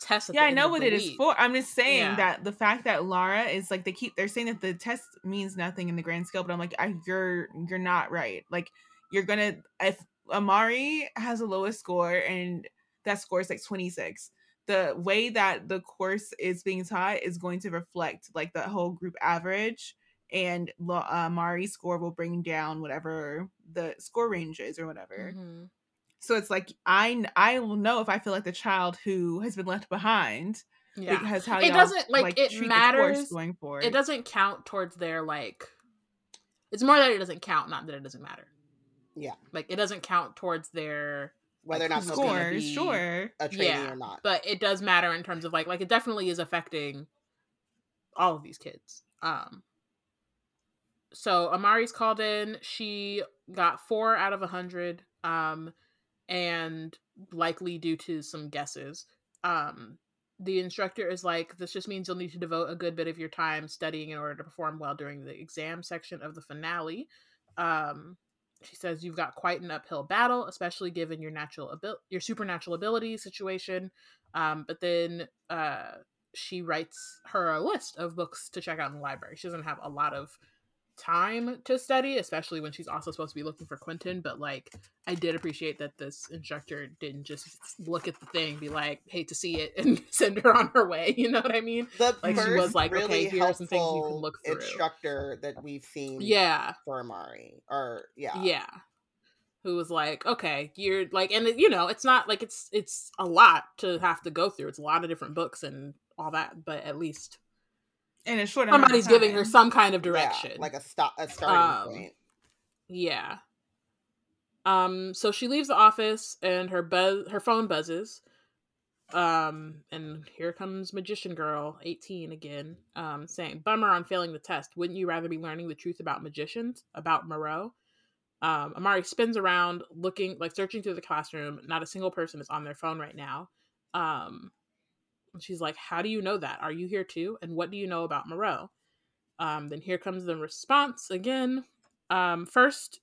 test. Yeah, the I know what the it is week. for. I'm just saying Yeah. that the fact that Lara is like they keep they're saying that the test means nothing in the grand scale, but I'm like, I, you're you're not right. Like you're gonna if Amari has a lowest score and that score is like 26. The way that the course is being taught is going to reflect like the whole group average, and uh, Amari's score will bring down whatever the score range is or whatever. Mhm. So it's like I I will know if I feel like the child who has been left behind Yeah, because how It doesn't, like, it matters- going forward. it doesn't count towards their like. It's more that it doesn't count, not that it doesn't matter. Yeah. like it doesn't count towards their whether or not they'll be scores, sure. a trainee Yeah, or not. but it does matter in terms of like like it definitely is affecting all of these kids um so amari's called in she got four out of a hundred um and likely due to some guesses um the instructor is like this just means you'll need to devote a good bit of your time studying in order to perform well during the exam section of the finale. Um she says you've got quite an uphill battle especially given your natural abil- your supernatural ability situation. Um but then uh she writes her a list of books to check out in the library. She doesn't have a lot of time to study especially when she's also supposed to be looking for Quinton but like i did appreciate that this instructor didn't just look at the thing be like hate to see it (laughs) and send her on her way you know what i mean the like, she was like, really okay, here are some things you can look through. instructor that we've seen yeah for Amari. Or yeah. yeah who was like okay you're like and you know it's not like it's it's a lot to have to go through it's a lot of different books and all that but at least In a short amount of somebody's giving her some kind of Yeah, direction. like a stop a starting Um, point. yeah. Um so she leaves the office and her buzz her phone buzzes. Um and here comes magician girl 18 again um saying bummer on failing the test. Wouldn't you rather be learning the truth about magicians about moreau? Um amari spins around looking like searching through the classroom. Not a single person is on their phone right now. Um and she's like how do you know that are you here too and what do you know about moreau um then here comes the response again um first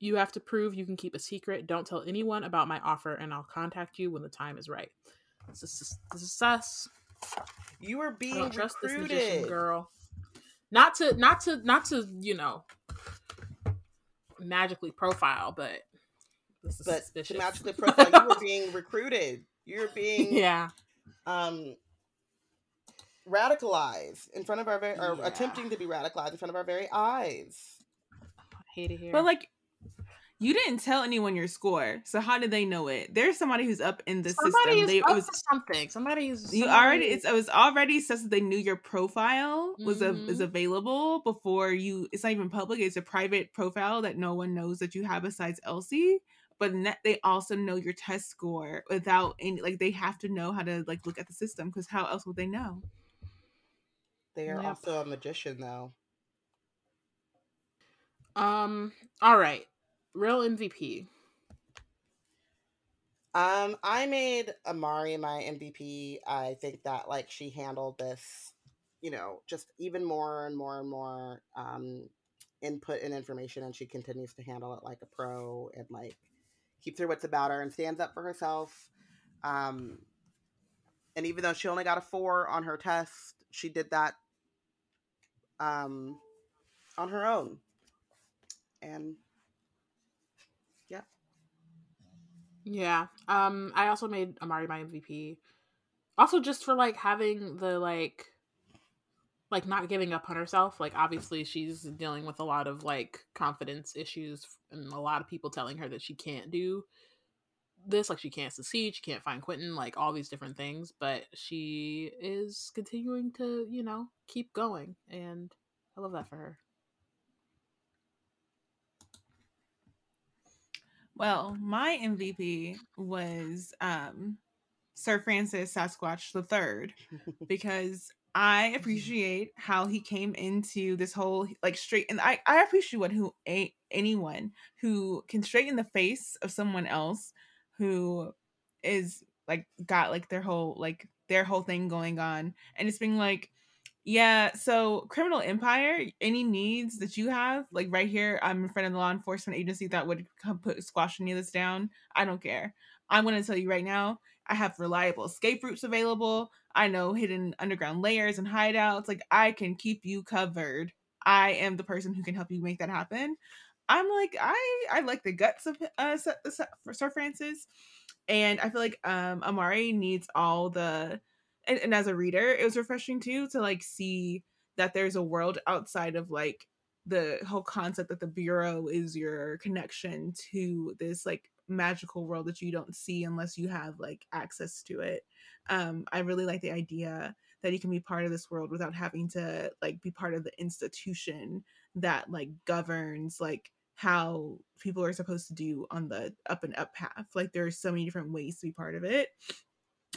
you have to prove you can keep a secret don't tell anyone about my offer and i'll contact you when the time is right this is this is sus You I being don't trust this recruited. magician girl. Not to not to not to, you know, magically profile, but this is But magically (laughs) profile, you were being recruited. You're being (laughs) yeah. Um radicalized in front of our very or Yeah. attempting to be radicalized in front of our very eyes. Hate it here. But like you didn't tell anyone your score, so how did they know it? There's somebody who's up in the somebody system. is They, up it was to something. Somebody's you somebody- already it's, it was already says that they knew your profile was a, is Mhm. available before you it's not even public it's a private profile that no one knows that you have besides elsie but they also know your test score without any like they have to know how to like look at the system because how else would they know? They are yep. also a magician though. Um all right. Real mvp um i made amari my mvp i think that like she handled this you know just even more and more and more um input and information and she continues to handle it like a pro and like keeps her wits about her and stands up for herself. Um and even though she only got a four on her test she did that um on her own. And yeah. Yeah. Um i also made amari my mvp also just for like having the like like not giving up on herself. Like obviously she's dealing with a lot of like confidence issues and a lot of people telling her that she can't do this, like she can't succeed, she can't find Quinton, like all these different things, but she is continuing to, you know, keep going and I love that for her. Well, my MVP was um Sir Francis Sasquatch the Third (laughs) because I mm-hmm. appreciate how he came into this whole like straight and I I appreciate what who a, anyone who can straighten the face of someone else who is like got like their whole like their whole thing going on and it's being like yeah so criminal empire any needs that you have like right here i'm in front of the law enforcement agency that would come put squash any of this down i don't care. I'm going to tell you right now i have reliable escape routes available I know hidden underground layers and hideouts. Like I can keep you covered. I am the person who can help you make that happen. I'm like I I like the guts of uh Sir Francis, and I feel like um Amari needs all the and, and as a reader, it was refreshing too to like see that there's a world outside of like the whole concept that the bureau is your connection to this like magical world that you don't see unless you have like access to it um i really like the idea that you can be part of this world without having to like be part of the institution that like governs like how people are supposed to do on the up and up path. Like there's so many different ways to be part of it.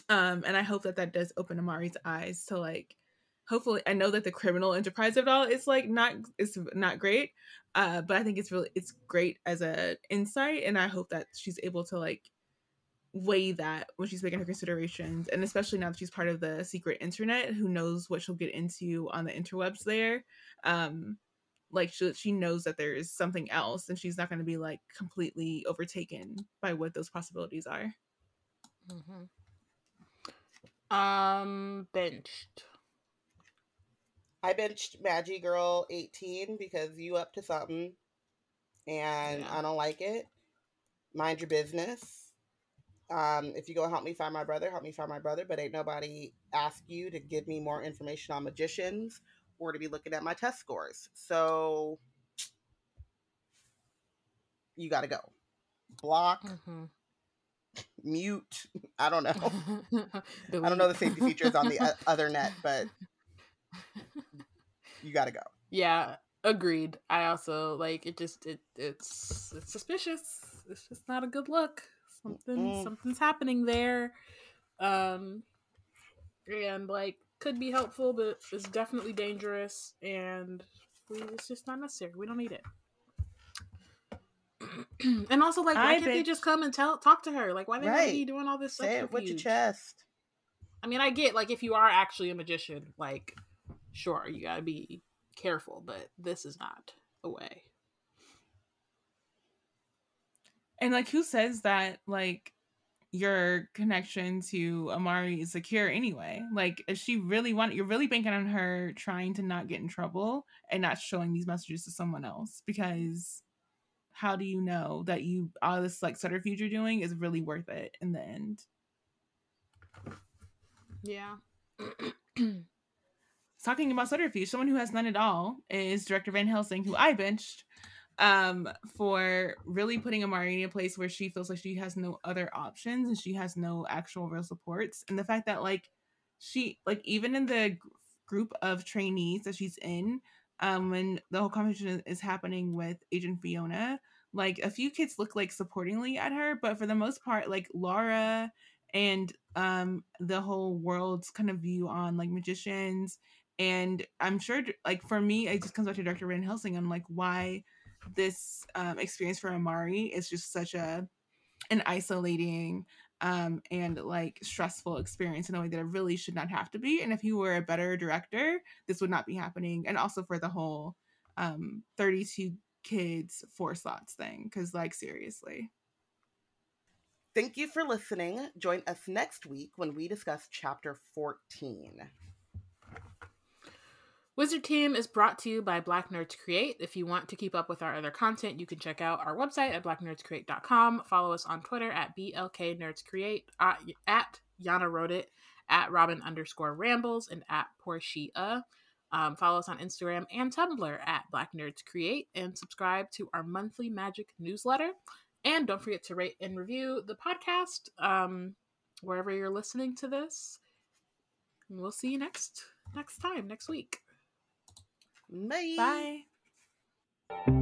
Um and i hope that that does open amari's eyes to like hopefully i know that the criminal enterprise of it all is like not it's not great uh but i think it's really it's great as a insight and i hope that she's able to like weigh that when she's making her considerations and especially now that she's part of the secret internet who knows what she'll get into on the interwebs there. Um like she, she knows that there is something else and she's not going to be like completely overtaken by what those possibilities are. Mm-hmm. um benched. I benched Maggie girl 18 because you up to something and yeah. i don't like it. Mind your business um, if you go help me find my brother, help me find my brother. But ain't nobody ask you to give me more information on magicians or to be looking at my test scores. So you got to go. Block, mm-hmm. mute. I don't know. (laughs) I don't know the safety features on the (laughs) other net, but you got to go. Yeah, agreed. I also like it. Just it. It's it's suspicious. It's just not a good look something mm. something's happening there um and like could be helpful but it's definitely dangerous and we, it's just not necessary we don't need it (clears throat) and also like why I can't bitch. they just come and tell talk to her like why they right. be doing all this Say it with your chest i mean i get like if you are actually a magician like sure you gotta be careful but this is not a way And like, who says that like your connection to Amari is secure anyway? Like, if she really want, you're really banking on her trying to not get in trouble and not showing these messages to someone else because how do you know that you all this like subterfuge you're doing is really worth it in the end? Yeah. (clears throat) Talking about subterfuge, someone who has none at all is director Van Helsing, who I benched um for really putting Amari in a place where she feels like she has no other options and she has no actual real supports. And the fact that like she like even in the group of trainees that she's in um when the whole conversation is happening with agent fiona like a few kids look like supportingly at her, but for the most part, like Laura and um the whole world's kind of view on like magicians. And i'm sure like for me it just comes back to dr van helsing. I'm like why this um, experience for amari is just such a an isolating um, and like stressful experience in a way that it really should not have to be. And if he were a better director, this would not be happening. And also for the whole um, 32 kids, four slots thing, because like seriously. Thank you for listening. Join us next week when we discuss chapter 14. Wizard Team is brought to you by Black Nerds Create. If you want to keep up with our other content, you can check out our website at blacknerdscreate.com. Follow us on Twitter at BLK Nerds Create, uh, at Yana Wrote It, at Robin underscore Rambles, and at Portia. Um, follow us on Instagram and Tumblr at Black Nerds Create, and subscribe to our monthly magic newsletter. And don't forget to rate and review the podcast um, wherever you're listening to this. We'll see you next next time next week. Bye. Bye.